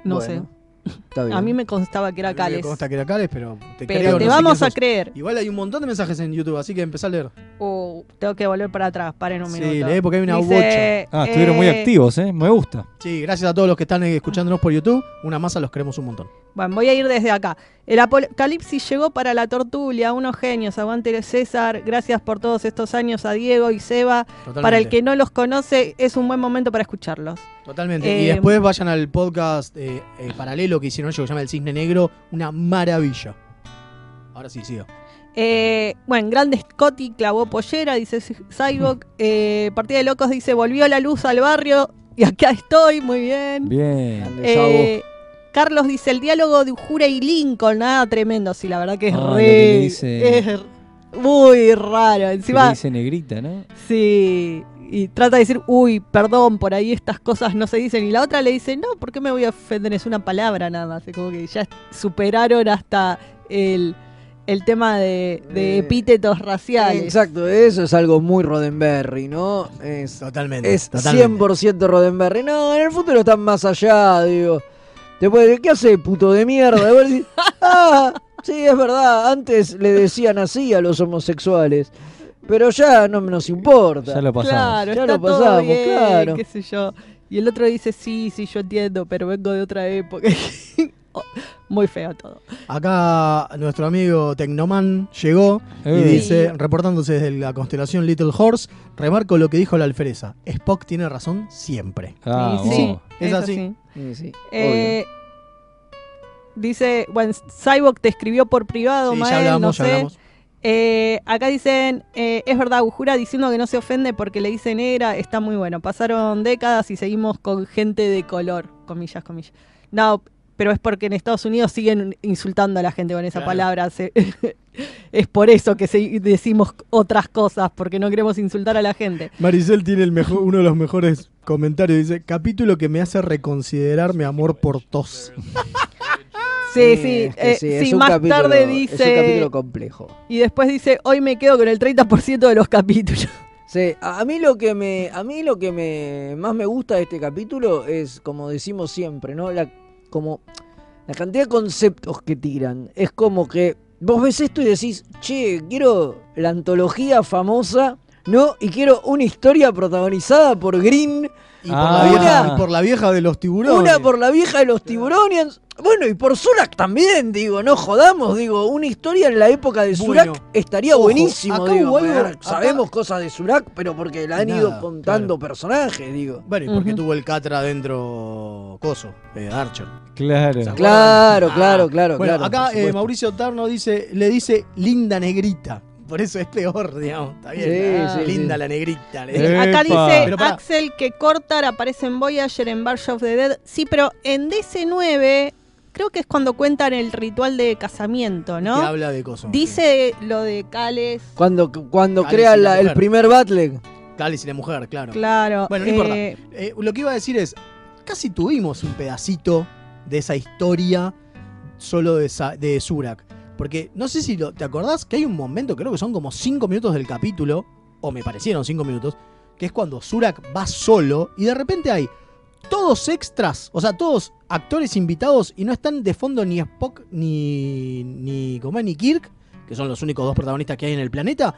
No Bueno, Está sé. bien. A mí me constaba que era A mí me Cales. consta que era Cales, pero te Pero creo, te no vamos a creer. Igual hay un montón de mensajes en YouTube, así que empezá a leer. Uh, tengo que volver para atrás, paren un Sí, minuto. lee porque hay una Dice, ah estuvieron muy eh, activos, ¿eh? Me gusta. Sí, gracias a todos los que están eh, escuchándonos por YouTube. Una masa los queremos un montón. Bueno, voy a ir desde acá. El apocalipsis llegó para la tortulia, unos genios. Aguante César. Gracias por todos estos años a Diego y Seba. Totalmente. Para el que no los conoce, es un buen momento para escucharlos. Totalmente. Eh, y después vayan al podcast eh, eh, paralelo que hicieron ellos que se llama El Cisne Negro. Una maravilla. Ahora sí, sigo. Eh, bueno, Grande Scotty clavó pollera, dice Cyborg. Eh, Partida de Locos dice: Volvió la luz al barrio y acá estoy, muy bien. Bien. Eh, Carlos dice el diálogo de Ujura y Lincoln, nada tremendo, sí, la verdad que es Ah, re, que le dice- es muy raro. Encima, dice negrita, ¿no? sí, y trata de decir, uy, perdón, por ahí estas cosas no se dicen. Y la otra le dice, no, ¿por qué me voy a ofender? Es una palabra nada más. Es como que ya superaron hasta el, el tema de, de Eh, epítetos raciales. Exacto, eso es algo muy Roddenberry, ¿no? Es, Totalmente. es totalmente. 100% Roddenberry. No, en el futuro están más allá, digo. Puede decir, ¿qué hace, puto de mierda? Decís, ah, sí, es verdad, antes le decían así a los homosexuales. Pero ya no nos importa. Ya lo pasamos. Claro, Ya está lo todo pasamos, bien, claro. qué sé yo. Y el otro dice, sí, sí, yo entiendo, pero vengo de otra época. Oh, Muy feo todo. Acá nuestro amigo Tecnoman llegó y dice, reportándose desde la constelación Little Horse, remarco lo que dijo la alfereza. Spock tiene razón siempre. Ah, sí. Es así. sí. Sí, sí, Eh, dice, bueno, Cyborg te escribió por privado, Sí, ya Mael, hablamos, no ya sé. hablamos. Eh, acá dicen, eh, es verdad, Ujura diciendo que no se ofende porque le dice negra, está muy bueno. Pasaron décadas y seguimos con gente de color, comillas, comillas. No, pero es porque en Estados Unidos siguen insultando a la gente con esa Claro. palabra. se- es por eso que se- decimos otras cosas, porque no queremos insultar a la gente. Maricel tiene el mejor, uno de los mejores comentarios. Dice, capítulo que me hace reconsiderar mi amor por tos. Sí, sí, es que eh, sí, es sí, un más capítulo- tarde Es dice... un capítulo complejo. Y después dice, hoy me quedo con el 30% de los capítulos. Sí, a a mí lo que me a mí lo que me más me gusta de este capítulo es como decimos siempre, ¿no? La como la cantidad de conceptos que tiran. Es como que vos ves esto y decís, "Che, quiero la antología famosa, ¿no? Y quiero una historia protagonizada por Green Y por, Ah. la, vieja, Una- y por la vieja de los tiburones. Una por la vieja de los tiburonians. Bueno, y por Surak también, digo, no jodamos, digo, una historia en la época de Surak Bueno, estaría ojo, buenísimo, acá digo. hubo algo- porque acá- sabemos cosas de Surak, pero porque la han ido contando personajes, digo. Bueno, y porque tuvo el Catra dentro Coso, eh, Archer. Claro. ¿Se acuerdan? Claro, Ah. claro, claro, Bueno, claro, acá eh. Mauricio Tarno dice, le dice linda negrita. Por eso es peor, digamos. Está bien. Sí, Ah, sí, linda sí. la negrita. le. Acá dice. Axel que Cortar aparece en Voyager en Barge of the Dead. Sí, pero en DC9 creo que es cuando cuentan el ritual de casamiento, Que ¿no? habla de Coso. Dice lo de Cales. Cuando, cuando crea sin la la- el primer Battle. Cáliz y la mujer, claro. Claro. Bueno, no importa. eh, Eh, lo que iba a decir es, casi tuvimos un pedacito de esa historia solo de, de Surak. Porque no sé si lo- te acordás que hay un momento, creo que son como 5 minutos del capítulo, o me parecieron 5 minutos, que es cuando Surak va solo y de repente hay todos extras, o sea, todos actores invitados y no están de fondo ni Spock ni, ni, ¿cómo es? ni Kirk, que son los únicos dos protagonistas que hay en el planeta,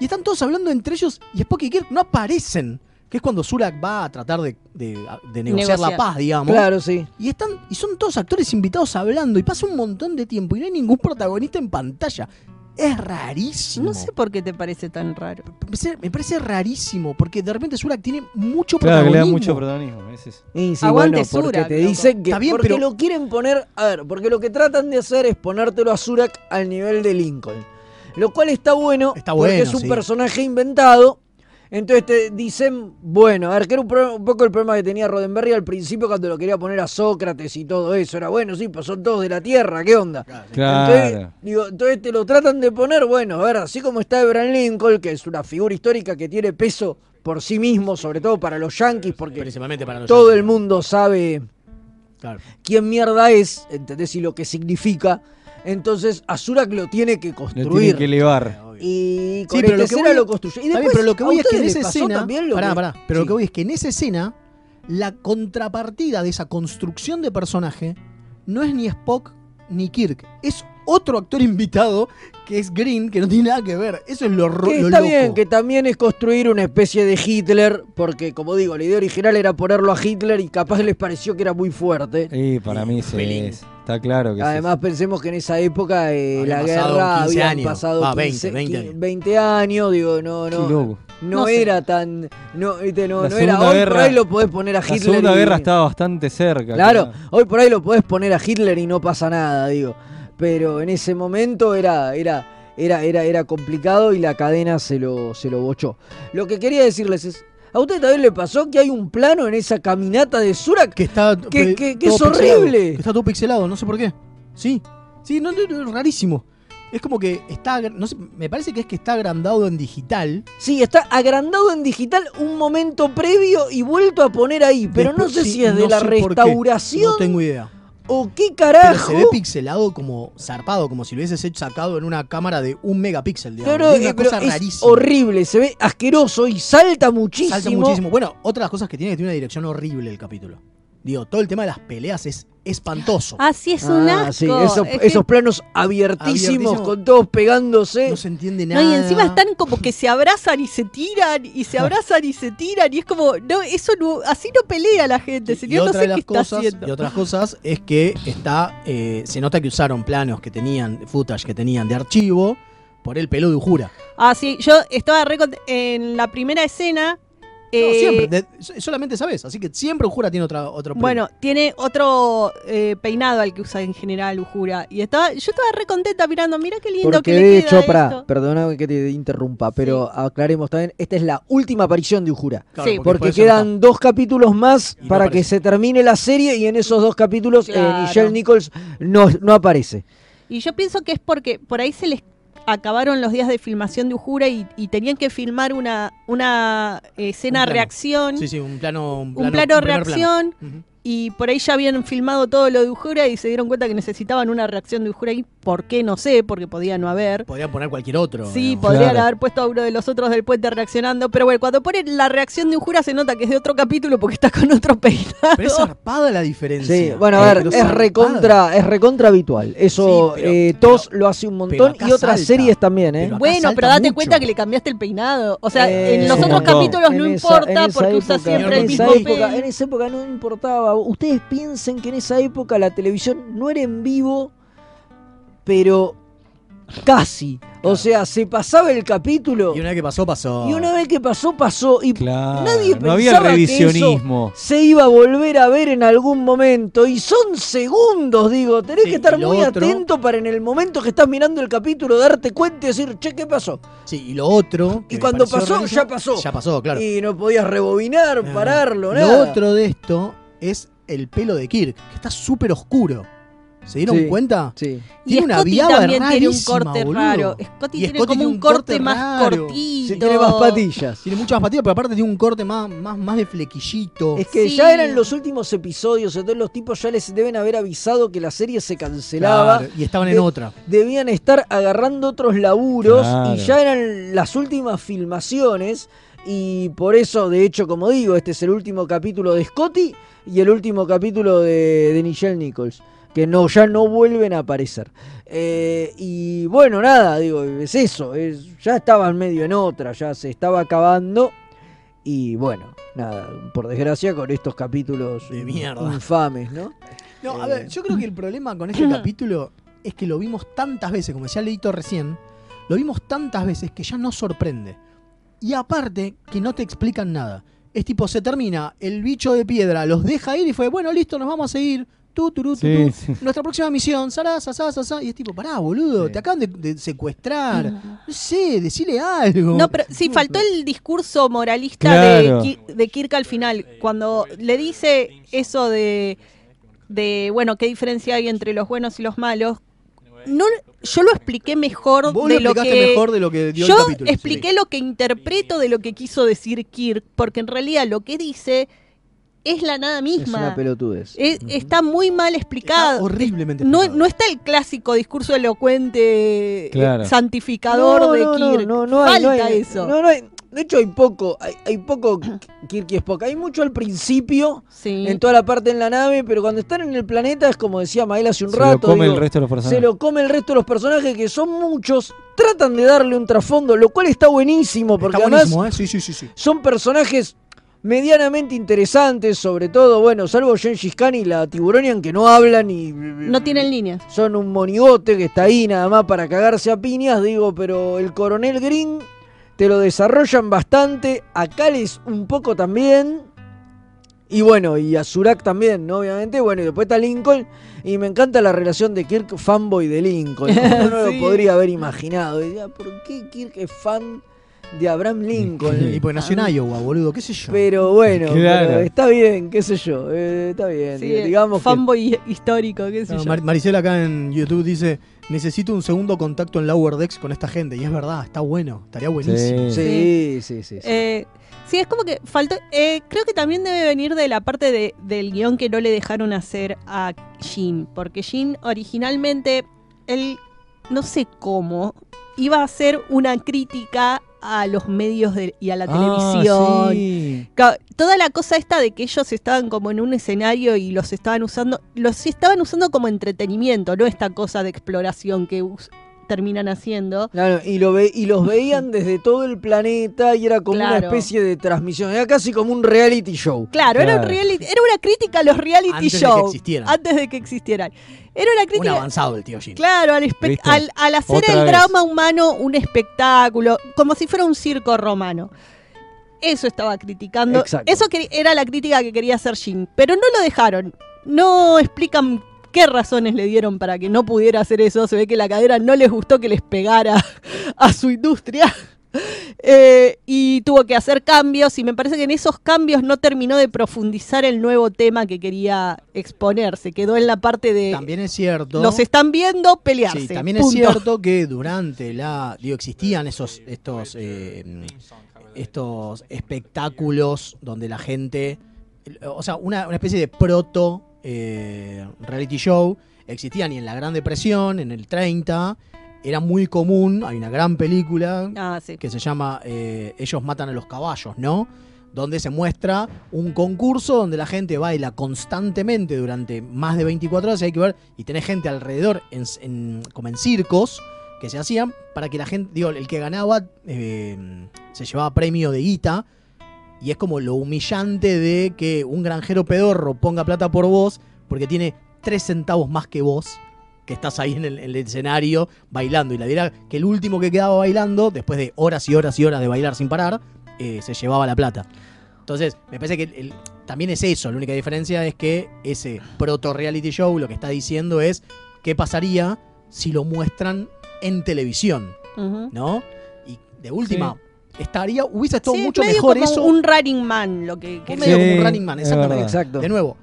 y están todos hablando entre ellos y Spock y Kirk no aparecen. Que es cuando Surak va a tratar de, de- de negociar, la paz, digamos. Claro, sí. Y están y son todos actores invitados hablando y pasa un montón de tiempo y no hay ningún protagonista en pantalla. Es rarísimo. no sé por qué te parece tan raro. Me parece, me parece rarísimo porque de repente Surak tiene mucho Claro, que le da protagonismo. mucho protagonismo. es- Y sí, Aguante bueno, porque Surak, te loco. dicen que Está bien, porque pero- lo quieren poner, a ver, porque lo que tratan de hacer es ponértelo a Surak al nivel de Lincoln. Lo cual está bueno, Está porque bueno, es un sí. personaje inventado. Entonces te dicen, bueno, a ver, que era un, pro- un poco el problema que tenía Roddenberry al principio cuando lo quería poner a Sócrates y todo eso. Era bueno, sí, pues son todos de la Tierra, ¿qué onda? Entonces, Claro. digo, entonces te lo tratan de poner, bueno, a ver, así como está Abraham Lincoln, que es una figura histórica que tiene peso por sí mismo, sobre todo para los yanquis, porque Principalmente para los todo yankees. el mundo sabe Claro. quién mierda es, ¿entendés? Y lo que significa. Entonces, a Surak lo tiene que Lo construir. tiene que elevar. Y con Sí, pero lo que escena voy- lo construye. Y después, pero lo que ¿a voy es que en esa escena. Pará, que- pará. Pero lo que voy es que en esa escena, la contrapartida de esa construcción de personaje no es ni Spock ni Kirk. Es otro actor invitado que es Green, que no tiene nada que ver. Eso es lo, ro- Que lo está loco. bien, que también es construir una especie de Hitler, porque como digo, la idea original era ponerlo a Hitler y capaz les pareció que era muy fuerte. Y para mí es. Está claro que Además, pensemos que en esa época eh, la guerra 15 habían años. pasado Va, 15, 20, 20 qui- 20 años, digo, no, Qué no. loco. No, No sé. era tan. No, viste, no, La no era. Segunda Hoy por ahí lo podés poner a La Hitler. Segunda y- Guerra estaba bastante cerca. Claro, hoy por ahí lo podés poner a Hitler y no pasa nada, digo. Pero en ese momento era, era, era, era, era complicado y la cadena se lo, se lo bochó. Lo que quería decirles es. ¿A usted también le pasó que hay un plano en esa caminata de Surak que está que, que- que es horrible? está todo pixelado, no sé por qué. Sí, sí, no, no, rarísimo. Es como que está, no sé, me parece que es que está agrandado en digital. Sí, está agrandado en digital un momento previo y vuelto a poner ahí, pero no sé sí, si es de la restauración No tengo idea. O qué Pero carajo. se ve pixelado como zarpado, como si lo hubieses hecho sacado en una cámara de un megapíxel, digamos. Claro, es una eh, cosa es rarísima. horrible, se ve asqueroso y salta muchísimo. Salta muchísimo. Bueno, otra de las cosas que tiene es que tiene una dirección horrible el capítulo. Digo, todo el tema de las peleas es espantoso. Ah, sí, es un Ah, asco. sí, esos, Es que- esos planos abiertísimos, Abiertísimo. con todos pegándose. No se entiende No, nada. y encima están como que se abrazan y se tiran, y se abrazan y se tiran, y es como, no, eso no, así no pelea la gente, Y señor, no sé qué está cosas, haciendo. y otras cosas es que está, eh, se nota que usaron planos que tenían, footage que tenían de archivo por el pelo de Ujura. Ah, sí, yo estaba re en la primera escena. No, eh, siempre, de- solamente sabes, así que siempre Ujura tiene otra, otro pelo. Bueno, tiene otro eh, peinado al que usa en general Ujura. Y estaba, yo estaba re contenta mirando, mira qué lindo Porque que de le hecho, queda para, esto. perdóname que te interrumpa, pero aclaremos también, esta es la última aparición de Ujura. Claro, Sí. porque quedan dos capítulos más para que se termine la serie y en esos dos capítulos eh, Claro. Michelle Nichols no, no aparece. Y yo pienso que es porque por ahí se les acabaron los días de filmación de Ujura y, y tenían que filmar una, una escena Un plano. reacción. Sí, sí, un plano. Un un plano, un reacción plano. Ujú. Y por ahí ya habían filmado todo lo de Ujura y se dieron cuenta que necesitaban una reacción de Ujura y por qué no sé, porque podía no haber. Podrían poner cualquier otro. Sí, digamos. podrían Claro. haber puesto a uno de los otros del puente reaccionando, pero bueno, cuando ponen la reacción de Ujura se nota que es de otro capítulo porque está con otro peinado. Pero es zarpada la diferencia. Sí, bueno, a ver, pero es recontra, es recontra habitual. Eso Sí, pero- eh, TOS lo hace un montón y otras salta. series también, ¿eh? Pero Bueno, pero date mucho. cuenta que le cambiaste el peinado. O sea, Eh, en los otros capítulos no importa esa porque usa siempre el mismo época. En esa época no importaba. Ustedes piensen que en esa época la televisión no era en vivo, pero casi. O sea, se pasaba el capítulo Y una vez que pasó, pasó. y una vez que pasó, pasó. Y Claro, nadie no había pensaba que revisionismo. eso se iba a volver a ver en algún momento. Y son segundos, digo. Tenés Sí, que estar lo muy otro- atento para en el momento que estás mirando el capítulo darte cuenta y decir, che, ¿qué pasó? Sí, y lo otro. que Y cuando pasó, ya pasó. Ya pasó, claro. Y no podías rebobinar, No. pararlo, Lo nada. otro de esto es el pelo de Kirk, que está súper oscuro. ¿Se dieron Sí, cuenta? Sí. Y Tiene una Scotty viaba también tiene un corte boludo. raro. Scotty Y tiene Scotty como tiene un un corte, corte más raro. cortito. Sí, tiene más patillas. Tiene muchas más patillas, pero aparte tiene un corte más, más, más de flequillito. Es que Sí. ya eran los últimos episodios, entonces los tipos ya les deben haber avisado que la serie se cancelaba. Claro, y estaban en De- otra. Debían estar agarrando otros laburos Claro. y ya eran las últimas filmaciones. Y por eso, de hecho, como digo, este es el último capítulo de Scotty y el último capítulo de, de Nichelle Nichols. Que no, ya no vuelven a aparecer. Eh, y bueno, nada, digo, es eso. es- ya estaban medio en otra, ya se estaba acabando. Y bueno, nada, por desgracia con estos capítulos De mierda. infames, ¿no? No, a Eh. ver, yo creo que el problema con este capítulo es que lo vimos tantas veces, como decía Leito recién, lo vimos tantas veces que ya no sorprende. Y aparte, que no te explican nada. Es tipo, se termina, el bicho de piedra los deja ir y fue, bueno, listo, nos vamos a seguir. Tú, turú, tú, Sí, tú. sí. Nuestra próxima misión, sará, sasá, sasá. Y es tipo, pará, boludo, Sí. te acaban de, de secuestrar. No sé, decile algo. No, pero sí, faltó el discurso moralista Claro. de, de Kirk al final, cuando le dice eso de, de, bueno, qué diferencia hay entre los buenos y los malos. No, yo lo expliqué mejor Vos de lo lo que mejor de lo que dio yo el capítulo. expliqué lo que interpreto de lo que quiso decir Kirk, porque en realidad lo que dice es la nada Es misma. una pelotudez. Es- Está muy mal explicado. Está horriblemente No, explicado. no está el clásico discurso elocuente, eh, Claro. santificador No, de no, no, Kirk. no, no Falta hay- eso. No, no hay- de hecho, hay poco, hay, hay poco Kirk y Spock. Hay mucho al principio, Sí. en toda la parte en la nave, pero cuando están en el planeta es como decía Mael hace un Se rato. lo come digo, el resto de los Se personajes. lo come el resto de los personajes, que son muchos. Tratan de darle un trasfondo, lo cual está buenísimo, porque Está además ¿eh? Sí, sí, sí, sí. son personajes medianamente interesantes, sobre todo, bueno, salvo Gengis Khan y la Tiburonian, que no hablan y No tienen líneas. son un monigote que está ahí nada más para cagarse a piñas, digo, pero el coronel Green te lo desarrollan bastante, a Cales un poco también, y bueno, y a Surak también, ¿no? Obviamente, bueno, y después está Lincoln, y me encanta la relación de Kirk fanboy de Lincoln, uno Sí. lo podría haber imaginado, Decía, ¿por qué Kirk es fan de Abraham Lincoln. Y porque nació en Iowa, boludo, qué sé yo. Pero bueno, Claro. pero está bien, qué sé yo, eh, está bien. Sí, digamos que- fanboy histórico, qué sé No, yo. Mar- Maricela acá en YouTube dice, necesito un segundo contacto en Lower Decks con esta gente. Y es verdad, está bueno, estaría buenísimo. Sí, sí, sí. sí. Eh, sí, es como que faltó. eh, creo que también debe venir de la parte de- del guion que no le dejaron hacer a Jin. Porque Jin originalmente, él, no sé cómo, iba a hacer una crítica a los medios de- y a la Ah, televisión. sí. Toda la cosa esta de que ellos estaban como en un escenario y los estaban usando, los estaban usando como entretenimiento, no esta cosa de exploración que terminan haciendo. Claro, y, lo ve, y los veían desde todo el planeta y era como una especie de transmisión, era casi como un reality show. Claro, Era, un reality- era una crítica a los reality Antes de que shows. existieran. Antes de que existieran. Era una Un crítica. avanzado el tío Jin. Claro, al, hacer Otra el vez. drama humano un espectáculo, como si fuera un circo romano. Eso estaba criticando. Exacto. Eso que- era la crítica que quería hacer Jin. Pero no lo dejaron. No explican qué razones le dieron para que no pudiera hacer eso. Se ve que la cadera no les gustó que les pegara a su industria. Eh, y tuvo que hacer cambios y me parece que en esos cambios no terminó de profundizar el nuevo tema que quería exponer. Se quedó en la parte de... También es cierto. Los están viendo pelearse. Sí, también punto. es cierto que durante la. Digo, existían esos. estos. eh, estos espectáculos donde la gente. O sea, una, una especie de proto eh, reality show. Existían y en la Gran Depresión, en el 30. Era muy común. Hay una gran película Ah, que se llama eh, Ellos matan a los caballos, ¿no? Donde se muestra un concurso donde la gente baila constantemente durante más de 24 horas y hay que ver, y tenés gente alrededor, en, en- como en circos, que se hacían para que la gente, digo, el que ganaba eh, se llevaba premio de guita, y es como lo humillante de que un granjero pedorro ponga plata por vos porque tiene 3 centavos más que vos que estás ahí en el, en el escenario bailando. Y la dirá que el último que quedaba bailando, después de horas y horas y horas de bailar sin parar, eh, se llevaba la plata. Entonces, me parece que el- el- también es eso. La única diferencia es que ese proto-reality show lo que está diciendo es qué pasaría si lo muestran en televisión. ¿no? Y de última, estaría, hubiese estado Sí, mucho medio mejor como eso. un Running Man, lo que medio como un Running Man, es exactamente. Exacto. De nuevo,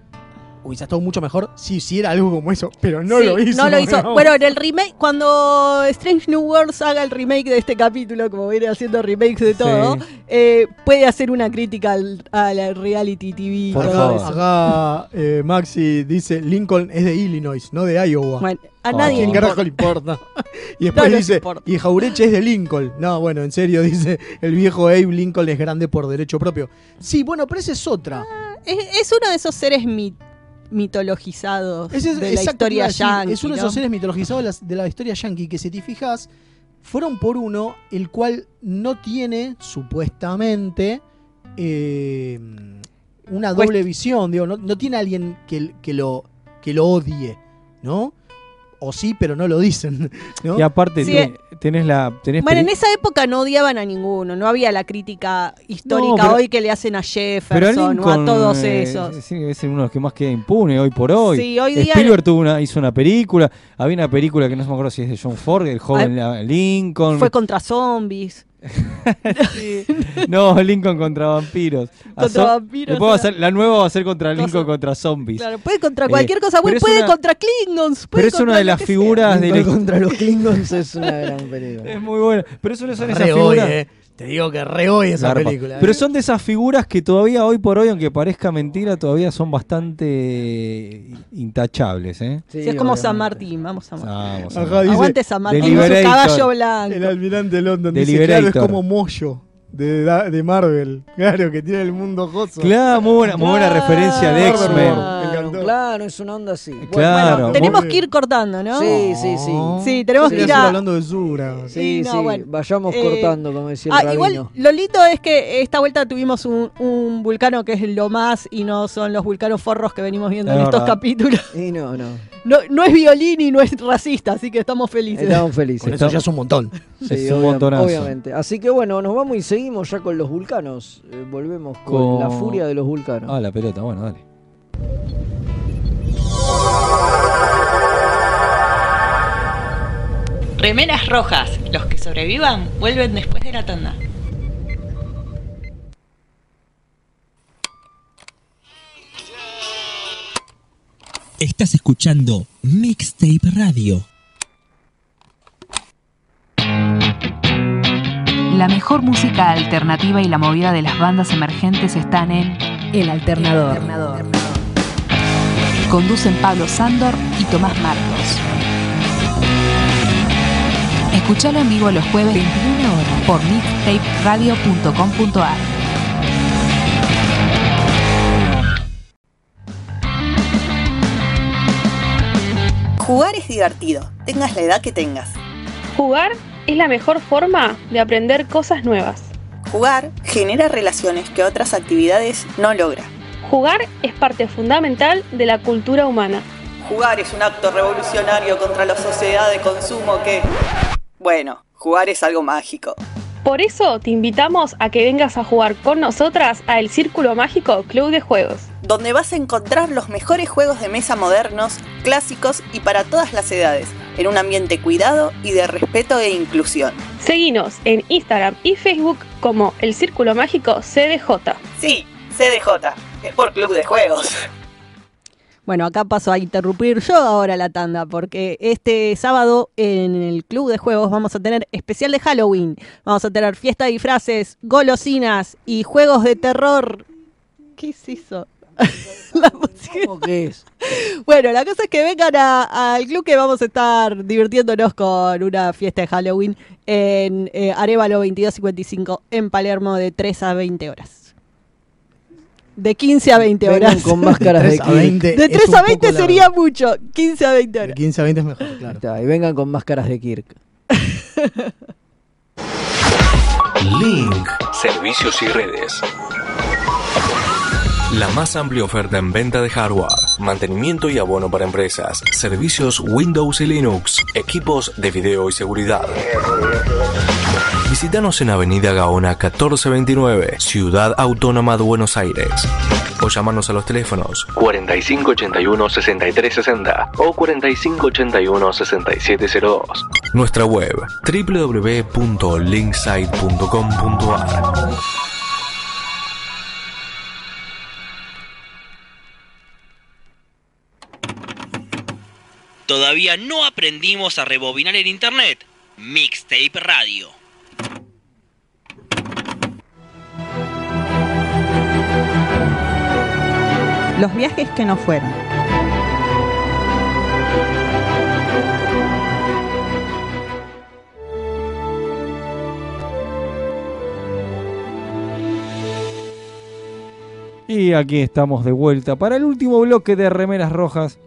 hubiese estado mucho mejor si hiciera algo como eso, pero no Sí, lo hizo. No lo hizo. Bueno, en el remake, cuando Strange New Worlds haga el remake de este capítulo, como viene haciendo remakes de todo, Sí. eh, puede hacer una crítica al, a la reality TV. Por todo favor. eso. Acá eh, Maxi dice Lincoln es de Illinois, no de Iowa. Bueno, a ¿A nadie carajo importa. le importa? Y después No dice, importa. y Jaureche es de Lincoln. No, bueno, en serio, dice, el viejo Abe Lincoln es grande por derecho propio. Sí, bueno, pero esa es otra. Es, es uno de esos seres mi- mitologizados Ese es, de la historia yankee. Es uno de esos seres mitologizados de la, de la historia yankee que, si te fijas, fueron por uno, el cual no tiene, supuestamente, eh, una doble visión. Digo, no, no tiene alguien que, que, lo, que lo odie, ¿no? O sí, pero no lo dicen. ¿no? Y aparte Sí, tenés la tenés Bueno, en esa época no odiaban a ninguno, no había la crítica histórica No, pero- hoy que le hacen a Jefferson o a todos eh, esos. es uno de los que más queda impune hoy por hoy. Sí, hoy día- Spielberg tuvo una, hizo una película. Había una película que no me acuerdo si es de John Ford, el joven Lincoln. Fue contra zombies. No, Lincoln contra vampiros. Contra vampiros, va a ser- la nueva va a ser contra cosa- Lincoln contra zombies. Claro, puede contra Eh, cualquier cosa, puede, una- contra Klingons. puede Pero es una de las figuras de la Lincoln contra los Klingons es una gran película. Es muy buena. Pero eso no son esas Re hoy, figuras. eh. Te digo que re hoy esa Garpa. película. Pero eh. son de esas figuras que todavía hoy por hoy, aunque parezca mentira, todavía son bastante intachables, ¿eh? Sí, es como San Martín, vamos a San Martín. Vamos, Acá vamos. dice, Aguante San Martín con su caballo blanco. El almirante de London dice, claro, es como Moyo de, de Marvel. Claro, que tiene el mundo joso. Claro, muy buena, muy buena Claro, referencia de X-Men. Claro, es una onda así. Claro. Bueno, tenemos que ir cortando, ¿no? Sí, sí, sí. Sí, tenemos que ir a... hablando de Zura. Sí, Sí, no, sí, bueno. vayamos Eh, cortando, como decía el Ah, rabino. igual lo lindo es que esta vuelta tuvimos un, un vulcano que es lo más y no son los vulcanos forros que venimos viendo Es en estos capítulos. Y no, no. No, no es violín y no es racista, así que estamos felices. Estamos felices. Con eso ya es un montón. Sí, Es un obvia- montonazo. obviamente. Así que bueno, nos vamos y seguimos ya con los vulcanos. Eh, volvemos con, Con- la furia de los vulcanos. Ah, la pelota, bueno, dale. Remeras rojas, los que sobrevivan vuelven después de la tanda. Estás escuchando Mixtape Radio. La mejor música alternativa y la movida de las bandas emergentes están en El Alternador. Conducen Pablo Sándor y Tomás Marcos. Escuchalo en vivo los jueves 21 horas por mixtaperadio.com.ar. Jugar es divertido, tengas la edad que tengas. Jugar es la mejor forma de aprender cosas nuevas. Jugar genera relaciones que otras actividades no logra. Jugar es parte fundamental de la cultura humana. Jugar es un acto revolucionario contra la sociedad de consumo que... Bueno, jugar es algo mágico. Por eso te invitamos a que vengas a jugar con nosotras a El Círculo Mágico Club de Juegos. Donde vas a encontrar los mejores juegos de mesa modernos, clásicos y para todas las edades, en un ambiente cuidado y de respeto e inclusión. Seguinos en Instagram y Facebook como El Círculo Mágico CDJ. Sí, CDJ, es por Club de Juegos. Bueno, acá paso a interrumpir yo ahora la tanda, porque este sábado en el Club de Juegos vamos a tener especial de Halloween. Vamos a tener fiesta de disfraces, golosinas y juegos de terror. ¿Qué es eso? La. ¿Cómo que es? Bueno, la cosa es que vengan al club que vamos a estar divirtiéndonos con una fiesta de Halloween en eh, Arevalo 2255 en Palermo de 3 a 20 horas. De 15 a 20 Vengan horas. con máscaras de 3 a Kirk. 20 De es 3 un a poco 20 largo. sería mucho. 15 a 20 De horas. 15 a 20 es mejor, claro. Está, y vengan con máscaras de Kirk. Link. Servicios y redes. La más amplia oferta en venta de hardware, mantenimiento y abono para empresas, servicios Windows y Linux, equipos de video y seguridad. Visítanos en Avenida Gaona 1429, Ciudad Autónoma de Buenos Aires. O llámanos a los teléfonos 4581-6360 o 4581-6702. Nuestra web www.linksite.com.ar Todavía no aprendimos a rebobinar el internet. Mixtape Radio. Los viajes que no fueron. Y aquí estamos de vuelta para el último bloque de Remeras Rojas.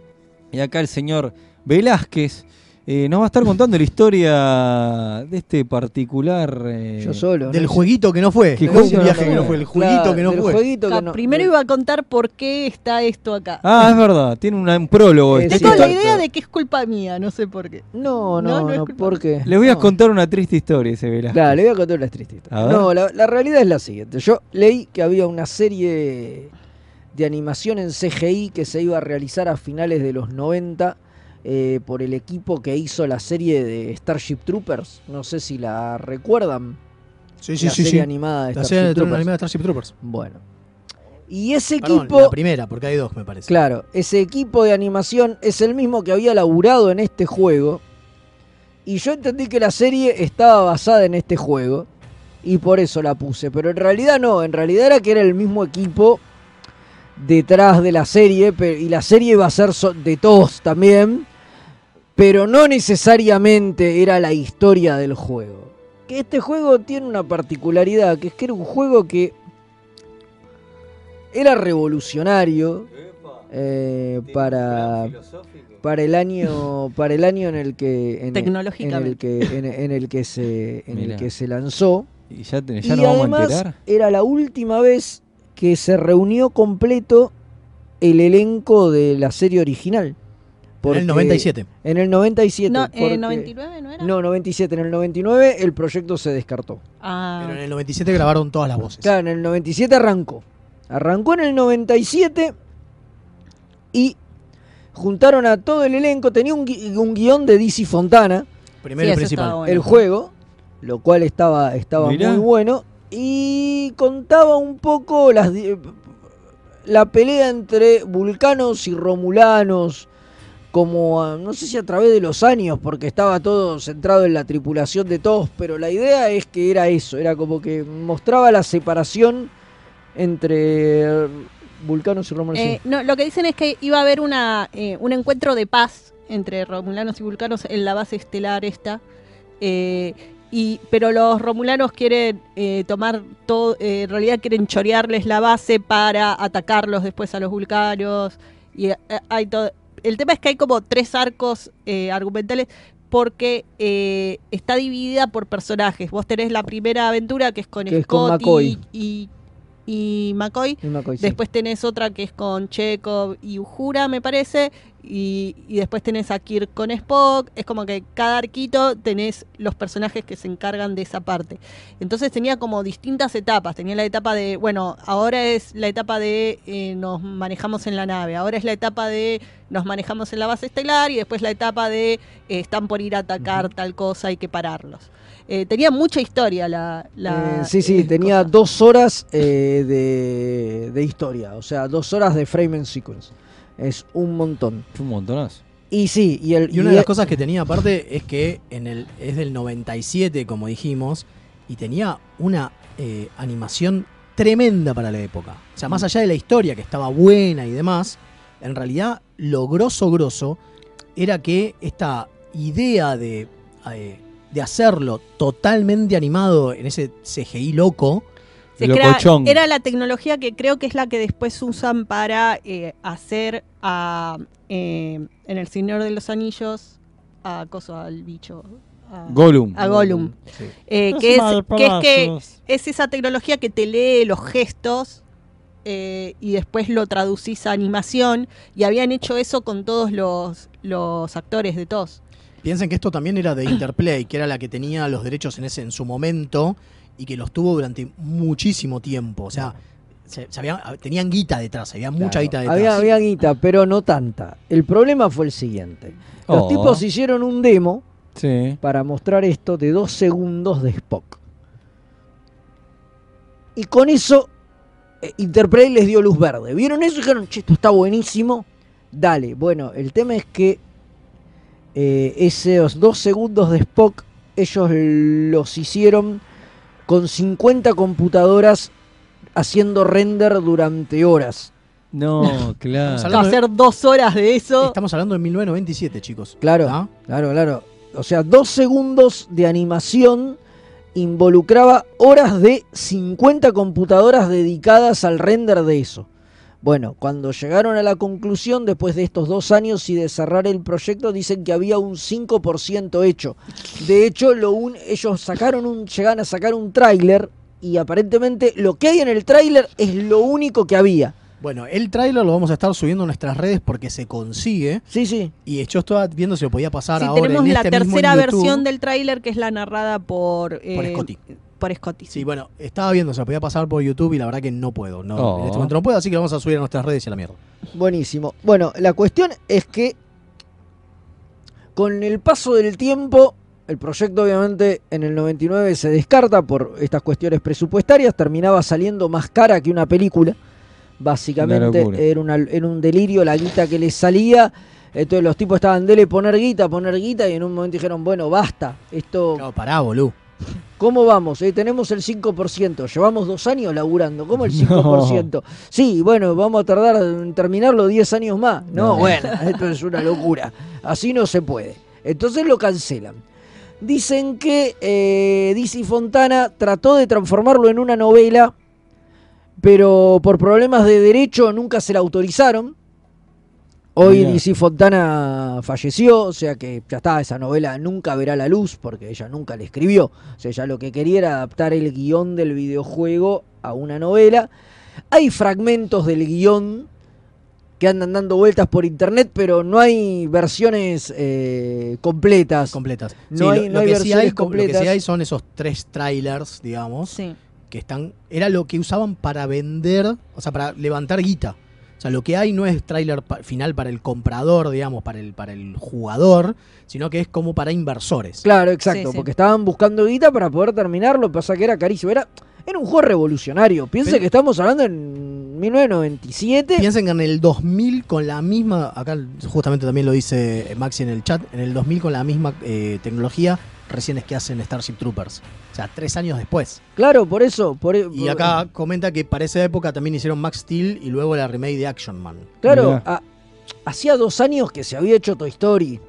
Y acá el señor Velázquez eh, nos va a estar contando la historia de este particular. eh, Yo solo. Del ¿no? jueguito que no fue. ¿Qué no un viaje no que no fue? el jueguito Claro, que no fue. jueguito que Ah, no- Primero iba a contar por qué está esto acá. Ah, es verdad, tiene una- un prólogo. Este. Tengo la exacto. idea de que es culpa mía, no sé por qué. No, no, No, ¿por qué? Les voy a No. contar una triste historia ese Velázquez. Claro, le voy a contar una triste historia. No, la, la realidad es la siguiente. Yo leí que había una serie de animación en CGI que se iba a realizar a finales de los 90 eh, por el equipo que hizo la serie de Starship Troopers. No sé si la recuerdan. Sí, sí, la sí. serie sí. animada de La Starship serie Troopers. animada de Starship Troopers. Bueno. Y ese Perdón, equipo... la primera, porque hay dos, me parece. Claro, ese equipo de animación es el mismo que había laburado en este juego. Y yo entendí que la serie estaba basada en este juego. Y por eso la puse. Pero en realidad no, en realidad era que era el mismo equipo detrás de la serie. Y la serie iba a ser de todos también. Pero no necesariamente era la historia del juego. Que este juego tiene una particularidad, que es que era un juego que era revolucionario eh, para para el año para el año en el que en, el- en el Tecnológicamente. que en, en el que se en Mirá. el que se lanzó Y ya, te- y vamos a además enterar. era la última vez que se reunió completo el elenco de la serie original. En el 97. En el 97. No, porque- eh, 99 no era. No, 97. En el 99 el proyecto se descartó. Ah, Pero en el 97 grabaron todas las voces. Claro, en el 97 arrancó. Arrancó en el 97 y juntaron a todo el elenco. Tenía un, gui- un guion de DC Fontana, Primero Sí, y principal. bueno. el juego, lo cual estaba, estaba Mirá. muy bueno. Y contaba un poco las... la pelea entre vulcanos y romulanos, como a- no sé si a través de los años, porque estaba todo centrado en la tripulación de todos, pero la idea es que era eso, era como que mostraba la separación entre vulcanos y romulanos. Eh, no, lo que dicen es que iba a haber una, eh, un encuentro de paz entre romulanos y vulcanos en la base estelar esta. eh, y, pero los romulanos quieren eh, tomar todo, eh, en realidad quieren chorearles la base para atacarlos después a los vulcanos. Y eh, hay todo. El tema es que hay como tres arcos eh, argumentales porque eh, está dividida por personajes. Vos tenés la primera aventura que es con Que es con Scott y- McCoy. y, y McCoy. Y McCoy, sí. Después tenés otra que es con Chekhov y Uhura, me parece. Y, y después tenés a Kirk con Spock. Es como que cada arquito tenés los personajes que se encargan de esa parte. Entonces tenía como distintas etapas. Tenía la etapa de, bueno, ahora es la etapa de eh, nos manejamos en la nave. Ahora es la etapa de nos manejamos en la base estelar. Y después la etapa de eh, están por ir a atacar tal cosa, hay que pararlos. Eh, tenía mucha historia la... la sí, sí, tenía dos horas de, de historia, o sea, dos horas de frame and sequence. Es un montón. Un montonazo. Y sí, y el Y una y de las cosas que tenía aparte es que en el es del 97, como dijimos, y tenía una eh, animación tremenda para la época. O sea, más allá de la historia, que estaba buena y demás, en realidad lo grosso grosso era que esta idea de, eh, de hacerlo totalmente animado en ese CGI loco, Se crea- era la tecnología que creo que es la que después usan para eh, hacer a, eh, en El Señor de los Anillos a coso al bicho. A, Gollum. A Gollum. Sí. Eh, que, es, que es que malpazos. es esa tecnología que te lee los gestos eh, y después lo traducís a animación. Y habían hecho eso con todos los, los actores de TOS. Piensen que esto también era de Interplay, que era la que tenía los derechos en ese en su momento y que los tuvo durante muchísimo tiempo. O sea, se- se habían- tenían guita detrás, había mucha Claro, guita detrás. Había, había guita, pero no tanta. El problema fue el siguiente. Los Oh. tipos hicieron un demo Sí. para mostrar esto de dos segundos de Spock. Y con eso eh, Interplay les dio luz verde. ¿Vieron eso? Y dijeron, che, esto está buenísimo. Dale. Bueno, el tema es que eh, esos dos segundos de Spock, ellos los hicieron con 50 computadoras haciendo render durante horas. No, claro. Estamos hablando Hacer dos horas de eso. Estamos hablando de 1997, chicos. Claro, ¿Ah? claro, claro. O sea, dos segundos de animación involucraba horas de 50 computadoras dedicadas al render de eso. Bueno, cuando llegaron a la conclusión, después de estos dos años y de cerrar el proyecto, dicen que había un 5% hecho. De hecho, lo un- ellos sacaron un, llegan a sacar un tráiler y aparentemente lo que hay en el tráiler es lo único que había. Bueno, el tráiler lo vamos a estar subiendo a nuestras redes porque se consigue. Sí, sí. Y yo estaba viendo si lo podía pasar Sí, ahora tenemos en la este mismo tercera en versión del tráiler que es la narrada por, Por eh, Scotty. Por Scotty. Sí, bueno, estaba viendo si lo podía pasar por YouTube y la verdad que no puedo. No, Oh. En este momento no puedo, así que lo vamos a subir a nuestras redes y a la mierda. Buenísimo. Bueno, la cuestión es que con el paso del tiempo, el proyecto obviamente en el 99 se descarta por estas cuestiones presupuestarias, terminaba saliendo más cara que una película. Básicamente locura. era, una- era un delirio la guita que les salía. Entonces los tipos estaban dele poner guita, poner guita y en un momento dijeron, bueno, basta, esto... No, pará, boludo. ¿Cómo vamos? Eh, tenemos el 5%, llevamos dos años laburando, ¿cómo el 5%? Sí, bueno, vamos a tardar en terminarlo 10 años más. No, No. bueno, esto es una locura. Así no se puede. Entonces lo cancelan. Dicen que eh, DC Fontana trató de transformarlo en una novela, pero por problemas de derecho nunca se la autorizaron. Hoy. DC Fontana falleció, o sea que ya está, esa novela nunca verá la luz porque ella nunca la escribió. O sea, ella lo que quería era adaptar el guion del videojuego a una novela. Hay fragmentos del guion que andan dando vueltas por internet, pero no hay versiones eh, completas. Completas. No Sí, hay, lo, no hay lo que sí versiones hay, co- lo que completas. sí hay son esos tres trailers, digamos, que están era lo que usaban para vender, o sea, para levantar guita. O sea, lo que hay no es tráiler pa- final para el comprador, digamos, para el para el jugador, sino que es como para inversores. Claro, exacto, porque estaban buscando guita para poder terminarlo, pasa que era carísimo. Era, era un juego revolucionario. Piense Pero- que estamos hablando en 1997. Piensen que en el 2000 con la misma, acá justamente también lo dice Maxi en el chat, en el 2000 con la misma eh, tecnología, recién es que hacen Starship Troopers. O sea, tres años después. Claro, por eso. Por, e- Y acá comenta que para esa época también hicieron Max Steel y luego la remake de Action Man. Claro, a- hacía dos años que se había hecho Toy Story.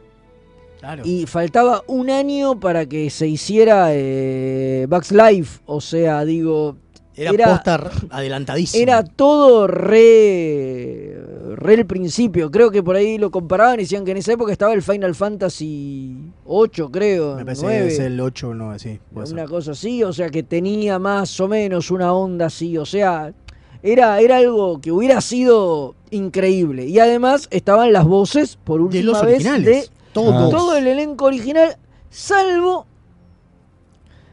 Y faltaba un año para que se hiciera eh, Bugs Life. O sea, digo. Era, posta adelantadísimo. Era todo re, re el principio. Creo que por ahí lo comparaban y decían que en esa época estaba el Final Fantasy 8, creo. Me parece 9, que es el 8 o 9, sí. ser. una cosa así. O sea, que tenía más o menos una onda así. O sea, era, era algo que hubiera sido increíble. Y además estaban las voces, por última los vez, originales. de Todos. todo el elenco original, salvo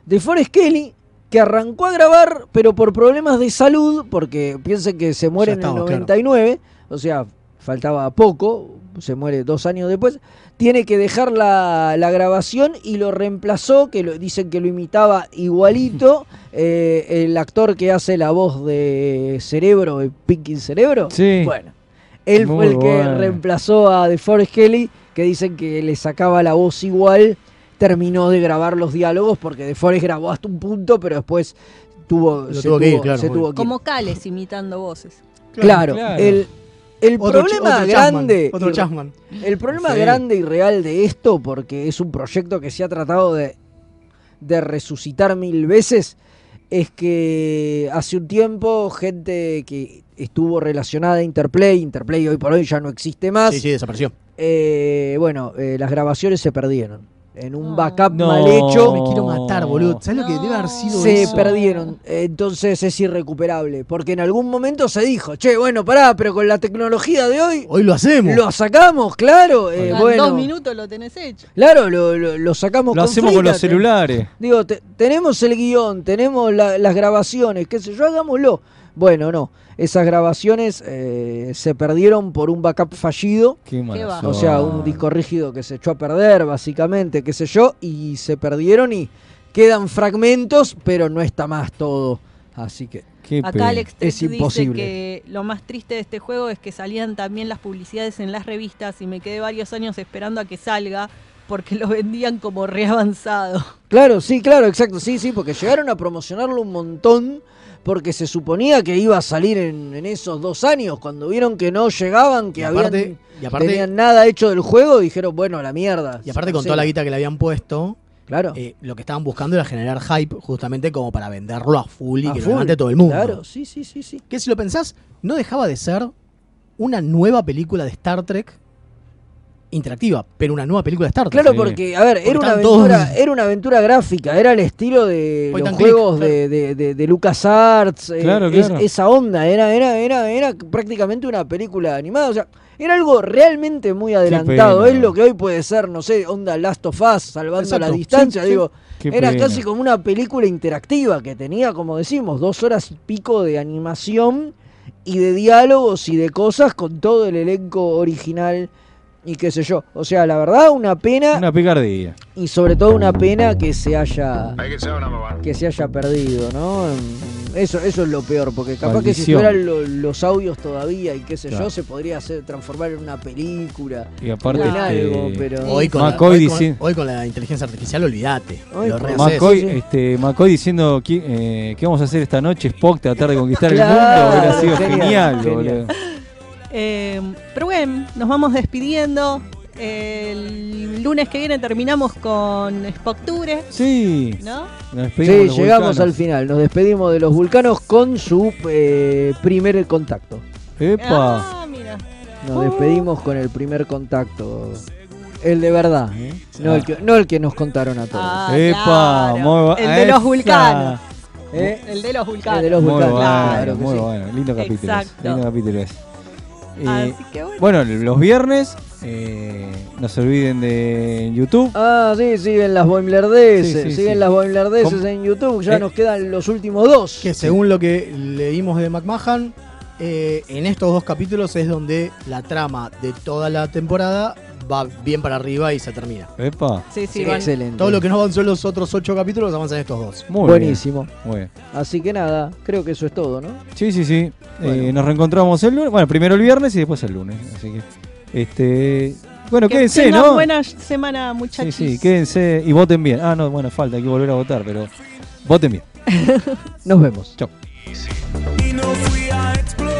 de Forrest Kelly, que arrancó a grabar, pero por problemas de salud, porque piensen que se muere Ya en el claro. 99, o sea, faltaba poco, se muere dos años después, tiene que dejar la, la grabación y lo reemplazó, que lo, dicen que lo imitaba igualito, eh, el actor que hace la voz de Cerebro, de Pinky Cerebro. Sí. Bueno, él fue el que reemplazó a The Forest Kelly, que dicen que le sacaba la voz igual, terminó de grabar los diálogos, porque The Forest grabó hasta un punto, pero después tuvo, Lo se tuvo que ir, claro, se obvio. tuvo que ir. Como Cales imitando voces. Claro, el, el Otro ch- problema otro grande. otro Chapman. El problema Sí. grande y real de esto, porque es un proyecto que se ha tratado de, de resucitar mil veces, es que hace un tiempo gente que estuvo relacionada a Interplay, Interplay hoy por hoy ya no existe más. Sí, sí, desapareció. eh, bueno, eh, las grabaciones se perdieron. En un backup No. mal hecho. Me quiero matar, boludo. ¿Sabes lo que debe haber sido Se eso? perdieron, entonces es irrecuperable. Porque en algún momento se dijo, che, bueno, pará, pero con la tecnología de hoy. Hoy lo hacemos. Lo sacamos, claro. eh, En bueno, dos minutos lo tenés hecho. Claro, lo, lo- lo sacamos Lo con hacemos con los Flickr, celulares. Digo, te- tenemos el guion, tenemos la- las grabaciones, qué sé yo, hagámoslo. Bueno, no. Esas grabaciones eh, se perdieron por un backup fallido. Qué mala. O sea, un disco rígido que se echó a perder, básicamente, qué sé yo, y se perdieron y quedan fragmentos, pero no está más todo. Así que Qué Acá Alex es dice imposible. que lo más triste de este juego es que salían también las publicidades en las revistas y me quedé varios años esperando a que salga porque lo vendían como reavanzado. Claro, sí, claro, exacto, sí, sí, porque llegaron a promocionarlo un montón porque se suponía que iba a salir en, en esos dos años. Cuando vieron que no llegaban, que Y aparte- habían y aparte- tenían nada hecho del juego, dijeron, bueno, la mierda. Y aparte con toda la guita que le habían puesto, Claro. eh, lo que estaban buscando era generar hype justamente como para venderlo a full y A que full, lo levante todo el mundo. Claro, sí, sí, sí, sí. Que si lo pensás, no dejaba de ser una nueva película de Star Trek interactiva, pero una nueva película de Star Trek. Claro, porque, a ver, Porque era una, todos- aventura, era una aventura gráfica, era el estilo de Point los click, juegos de, de, de, LucasArts, eh, Claro, es- claro. esa onda, era, era, era, era prácticamente una película animada, o sea, era algo realmente muy adelantado, es lo que hoy puede ser, no sé, onda Last of Us, salvando Exacto, la distancia, sí, digo, era pena. casi como una película interactiva que tenía, como decimos, dos horas y pico de animación y de diálogos y de cosas con todo el elenco original y qué sé yo. O sea, la verdad, una pena Una picardía. y sobre todo una pena que se haya que se haya perdido, ¿no? Mm, Eso, eso es lo peor, porque capaz que si fueran lo- los audios todavía y qué sé Claro. yo, se podría hacer transformar en una película Y aparte, o en este, algo, pero Hoy con, McCoy hoy, con, dici- hoy con la inteligencia artificial, olvídate. McCoy, sí, sí. Este, McCoy diciendo que, eh, ¿qué vamos a hacer esta noche? Spock tratar de conquistar Claro, el mundo. Hubiera sido genial, genial, genial. boludo. Eh, pero bueno, nos vamos despidiendo. El lunes que viene terminamos con Spocture, Sí. ¿no? Nos Sí, llegamos vulcanos. al final, nos despedimos de los vulcanos con su eh, primer contacto. Epa. Ah, mira. Nos despedimos con el primer contacto. El de verdad, ¿eh? no, el que, no el que nos contaron a todos. Ah, Epa, claro. muy bu- El de los vulcanos. ¿Eh? El de los vulcanos. El de los Muy vulcanos, bueno, claro que muy sí. bueno. Lindo capítulo. Lindo capítulo ese. Así que bueno. bueno, los viernes, eh, no se olviden de YouTube. Ah, sí, siguen las Boimlerdeses, Sí, sí, siguen sí. las Boimlerdeses en YouTube, ya Eh, nos quedan los últimos dos. Que según lo que leímos de McMahon, eh, en estos dos capítulos es donde la trama de toda la temporada va bien para arriba y se termina. Epa. Sí, sí, Sí, van- Excelente. Todo lo que no avanzó en los otros ocho capítulos avanza en estos dos. Muy Buenísimo. bien. Muy bien. Así que nada, creo que eso es todo, ¿no? Sí, sí, sí. Bueno. Eh, nos reencontramos el lunes. Bueno, primero el viernes y después el lunes. Así que. Este. Bueno, Que quédense, tengan ¿no? buena semana, Sí, muchachos. sí, quédense y voten bien. Ah, no, bueno, falta, hay que volver a votar, pero voten bien. Nos vemos. Chau. Y no fui a explicar